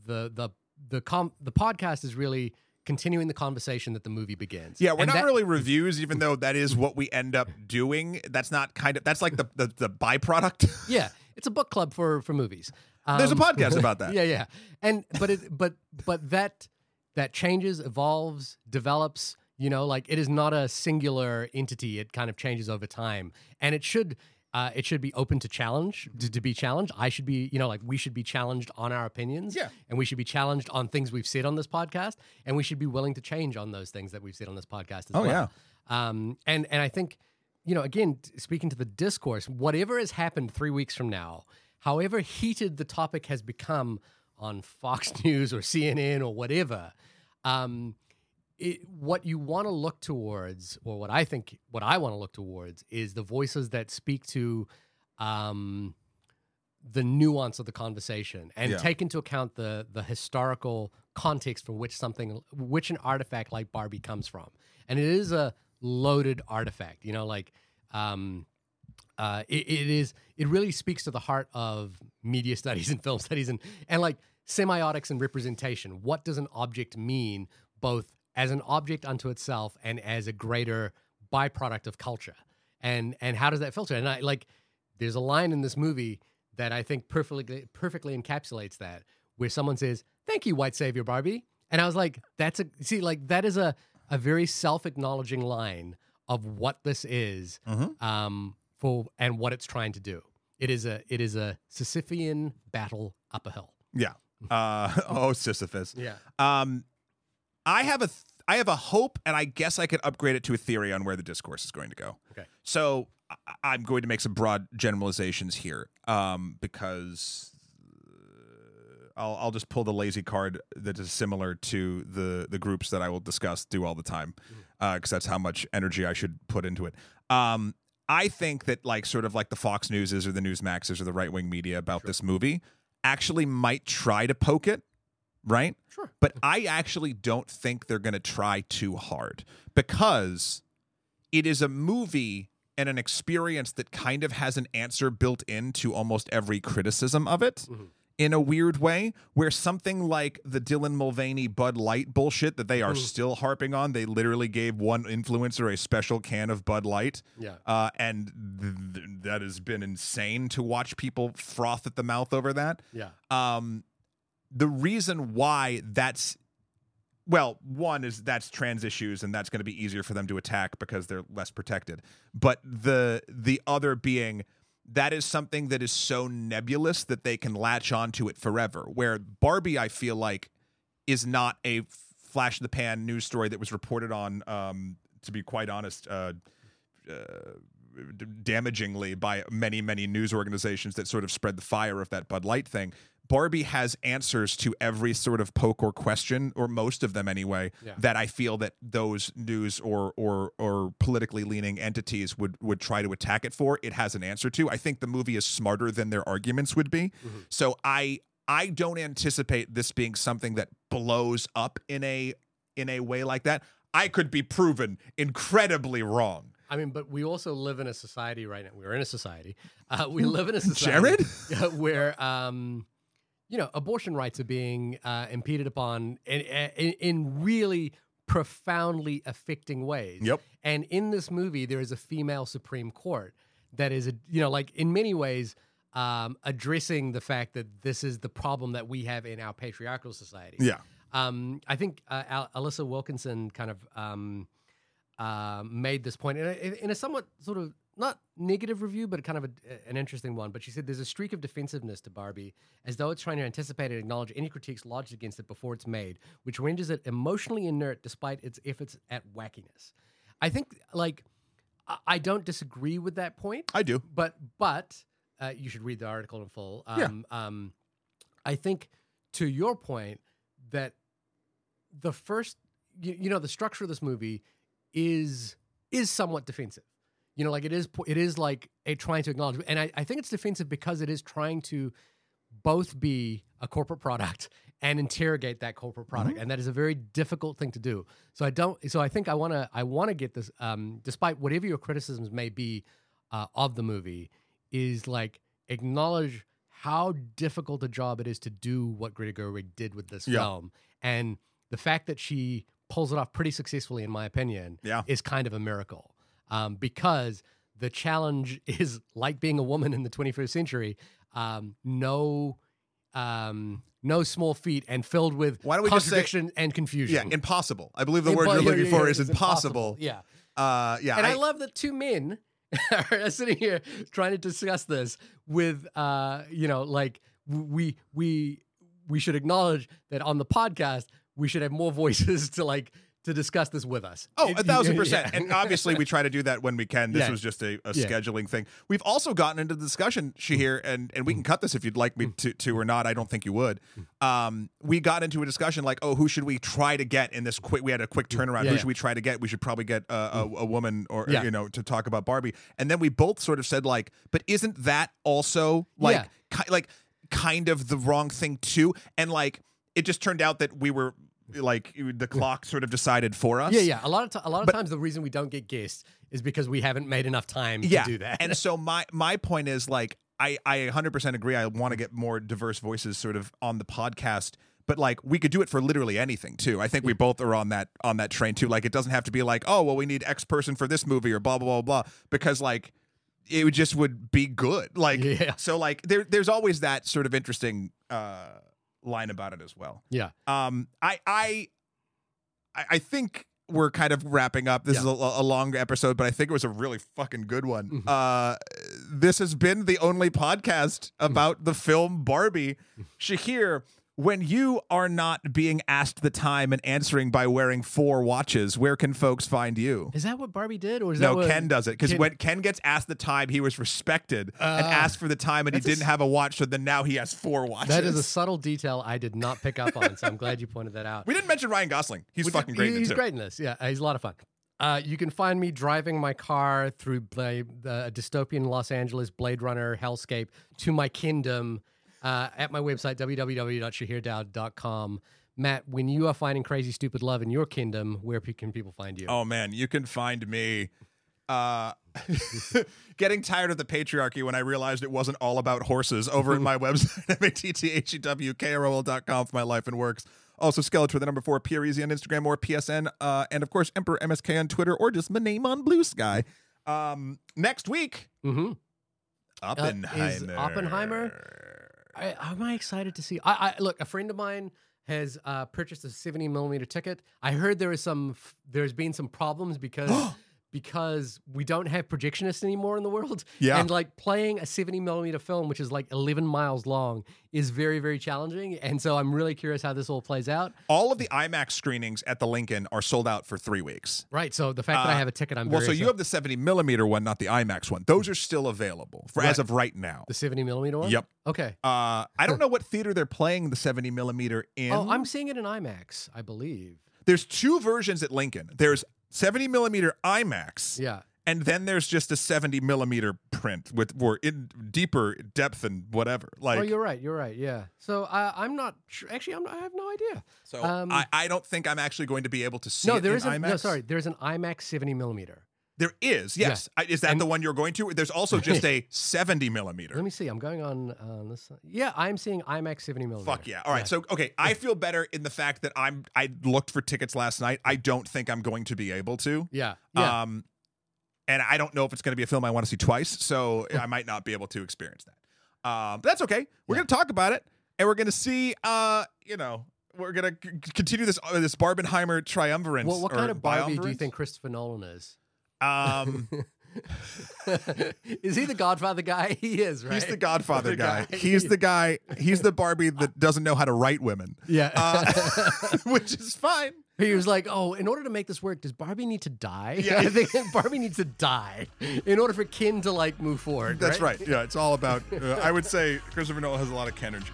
the the the com- the podcast is really continuing the conversation that the movie begins. Yeah, we're And not that- really reviews, even though that is what we end up doing. That's not kind of that's like the the, the byproduct. Yeah, it's a book club for for movies. There's a Um, podcast about that. yeah, yeah, and but it but but that that changes, evolves, develops. You know, like it is not a singular entity. It kind of changes over time, and it should. Uh, it should be open to challenge, to, to be challenged. I should be, you know, like we should be challenged on our opinions. Yeah. And we should be challenged on things we've said on this podcast. And we should be willing to change on those things that we've said on this podcast as Oh, well. Um, and, and I think, you know, again, speaking to the discourse, whatever has happened three weeks from now, however heated the topic has become on Fox News or CNN or whatever, um, it, what you want to look towards, or what I think, what I want to look towards, is the voices that speak to um, the nuance of the conversation and Yeah. take into account the the historical context from which something, which an artifact like Barbie comes from, and it is a loaded artifact. You know, like um, uh, it, it is. It really speaks to the heart of media studies and film studies and and like semiotics and representation. What does an object mean, both as an object unto itself and as a greater byproduct of culture? And and how does that filter? And I like. There's a line in this movie that I think perfectly perfectly encapsulates that, where someone says, "Thank you, white savior Barbie," and I was like, "That's a see, like that is a a very self acknowledging line of what this is, Mhm. um, for and what it's trying to do. It is a it is a Sisyphean battle up a hill. Yeah. Uh, oh, Sisyphus. Yeah, Um, I have a th- I have a hope, and I guess I could upgrade it to a theory on where the discourse is going to go. Okay. So I- I'm going to make some broad generalizations here, um, because uh, I'll I'll just pull the lazy card that is similar to the the groups that I will discuss do all the time, because that's how much energy I should put into it. Um, I think that like sort of like the Fox Newses or the Newsmaxes or the right wing media about this movie actually might try to poke it right? Sure. But I actually don't think they're going to try too hard because it is a movie and an experience that kind of has an answer built into almost every criticism of it Mhm. in a weird way, where something like the Dylan Mulvaney Bud Light bullshit that they are Mhm. still harping on, they literally gave one influencer a special can of Bud Light. Yeah. Uh, and th- th- that has been insane to watch people froth at the mouth over that Yeah. um the reason why that's well one is that's trans issues and that's going to be easier for them to attack because they're less protected but the the other being that is something that is so nebulous that they can latch onto it forever where barbie i feel like is not a flash in the pan news story that was reported on um to be quite honest uh, uh damagingly by many many news organizations that sort of spread the fire of that Bud Light thing. Barbie has answers to every sort of poke or question, or most of them anyway, Yeah. that I feel that those news or or or politically leaning entities would would try to attack it for. It has an answer to. I think the movie is smarter than their arguments would be. Mhm. So I I don't anticipate this being something that blows up in a in a way like that. I could be proven incredibly wrong. I mean, but we also live in a society right now. We're in a society. Uh, we live in a society Jared? where, um, you know, abortion rights are being uh, impeded upon in, in, in really profoundly affecting ways. Yep. And in this movie, there is a female Supreme Court that is, a, you know, like in many ways, um, addressing the fact that this is the problem that we have in our patriarchal society. Yeah. Um, I think uh, Al- Alissa Wilkinson kind of um, uh, made this point in a, in a somewhat sort of not negative review, but kind of a, an interesting one. But she said there's a streak of defensiveness to Barbie, as though it's trying to anticipate and acknowledge any critiques lodged against it before it's made, which renders it emotionally inert despite its efforts at wackiness. I think, like, I- I don't disagree with that point I do. but but uh, you should read the article in full. Yeah. Um, um, I think to your point that the first, you, you know, the structure of this movie is is somewhat defensive. You know, like it is it is like a trying to acknowledge, and I, I think it's defensive because it is trying to both be a corporate product and interrogate that corporate product and that is a very difficult thing to do so i don't so i think i want to i want to get this um despite whatever your criticisms may be uh, of the movie is like acknowledge how difficult a job it is to do what Greta Gerwig did with this Yeah. film and the fact that she pulls it off pretty successfully in my opinion Yeah. is kind of a miracle um, because the challenge is like being a woman in the 21st century um, no um, no small feat and filled with Why don't we just say- contradiction and confusion Yeah, impossible. I believe the Impo- word you're yeah, looking yeah, for yeah, is it's impossible. yeah Uh, yeah. and I, I- love that two men are sitting here trying to discuss this with, uh, you know, like we we we should acknowledge that on the podcast we should have more voices to like to discuss this with us. Oh, a thousand yeah. percent. And obviously, we try to do that when we can. This Yeah. was just a, a Yeah. scheduling thing. We've also gotten into the discussion, Shahir, and, and we can cut this if you'd like me mm. to, to or not. I don't think you would. Mm. Um, we got into a discussion like, oh, who should we try to get in this quick? We had a quick turnaround. Yeah, who yeah. should we try to get? We should probably get a, a, mm. a woman or, Yeah. you know, to talk about Barbie. And then we both sort of said, like, but isn't that also like, Yeah. ki- like, kind of the wrong thing too? And like, it just turned out that we were like the clock sort of decided for us. Yeah, yeah. A lot of ti- a lot of But- times the reason we don't get guests is because we haven't made enough time yeah. to do that. and so my my point is like I I 100% agree. I want to get more diverse voices sort of on the podcast. But like we could do it for literally anything too. I think we both are on that on that train too. Like it doesn't have to be like, oh well, we need X person for this movie or blah blah blah blah. Because like it would just would be good. Like Yeah. so like there there's always that sort of interesting uh line about it as well. yeah. Um, I I I I think we're kind of wrapping up. This is a, a long episode, but I think it was a really fucking good one. Mhm. Uh, this has been the only podcast about the film Barbie. Shahir, when you are not being asked the time and answering by wearing four watches, where can folks find you? Is that what Barbie did, or is that No, what Ken does it because Ken- when Ken gets asked the time, he was respected and Ah. asked for the time, and he didn't s- have a watch. So then now he has four watches. That is a subtle detail I did not pick up on, so I'm glad you pointed that out. we didn't mention Ryan Gosling. He's fucking great. in He's too. great in this. Yeah, he's a lot of fun. Uh, you can find me driving my car through Bla- the dystopian Los Angeles Blade Runner hellscape to my kingdom uh, at my website, www.shahirdaud.com. Matt, when you are finding crazy, stupid love in your kingdom, where pe- can people find you? Oh man, you can find me uh getting tired of the patriarchy when I realized it wasn't all about horses over at my website, M-A-T-T-H-E-W-K-R-O-L.com for my life and works. Also, Skeletor, the number four, Pierre Easy on Instagram or PSN. Uh, and of course, Emperor MSK on Twitter or just my name on Blue Sky. Um, next week, hmm Oppenheimer. Oppenheimer? I, am I excited to see? I, I look. A friend of mine has uh, purchased a 70 millimeter ticket. I heard there is some. There's been some problems because because we don't have projectionists anymore in the world. Yeah. and like playing a 70 millimeter film, which is like 11 miles long, is very very challenging. And so I'm really curious how this all plays out. All of the IMAX screenings at the Lincoln are sold out for three weeks. Right. So the fact that I Uh, have a ticket, I'm Well, so you have the 70 millimeter one, not the IMAX one. Those are still available for as of right now. the 70 millimeter one. Yep. Okay. Uh, I don't know what theater they're playing the 70 millimeter in. Oh, I'm seeing it in IMAX, I believe. There's two versions at Lincoln. There's 70 millimeter IMAX, Yeah. and then there's just a 70 millimeter print with more in deeper depth and whatever. Like, oh, you're right. You're right. Yeah. So uh, I'm not sure. Actually, I'm, I have no idea. so um, I, I don't think I'm actually going to be able to see no, it there in an, IMAX. no. Sorry, there's an IMAX 70 millimeter. There is, yes. I, is that And- the one you're going to? There's also just a 70 millimeter. Let me see. I'm going on on this. side. Yeah, I'm seeing IMAX 70 millimeter. Fuck yeah! All right, so okay, I feel better in the fact that I'm. I looked for tickets last night. I don't think I'm going to be able to. Yeah. Yeah. Um, and I don't know if it's going to be a film I want to see twice, so I might not be able to experience that. Um, but that's okay. We're Yeah. going to talk about it, and we're going to see. Uh, you know, we're going to c- continue this uh, this Barbenheimer triumvirate. what what kind of Barbie do you think Christopher Nolan is? Um, is he the Godfather guy? He is, right? he's the Godfather The guy. guy. He's the guy. He's the Barbie that doesn't know how to write women, Yeah. uh, which is fine. he was like, "Oh, in order to make this work, does Barbie need to die? Yeah. I think Barbie needs to die in order for Ken to like move forward." That's right. Yeah, it's all about. Uh, I would say Christopher Nolan has a lot of energy.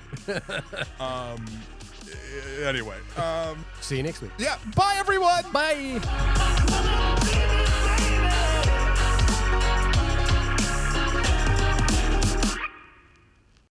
um. Anyway. Um. See you next week. Yeah. Bye, everyone. Bye.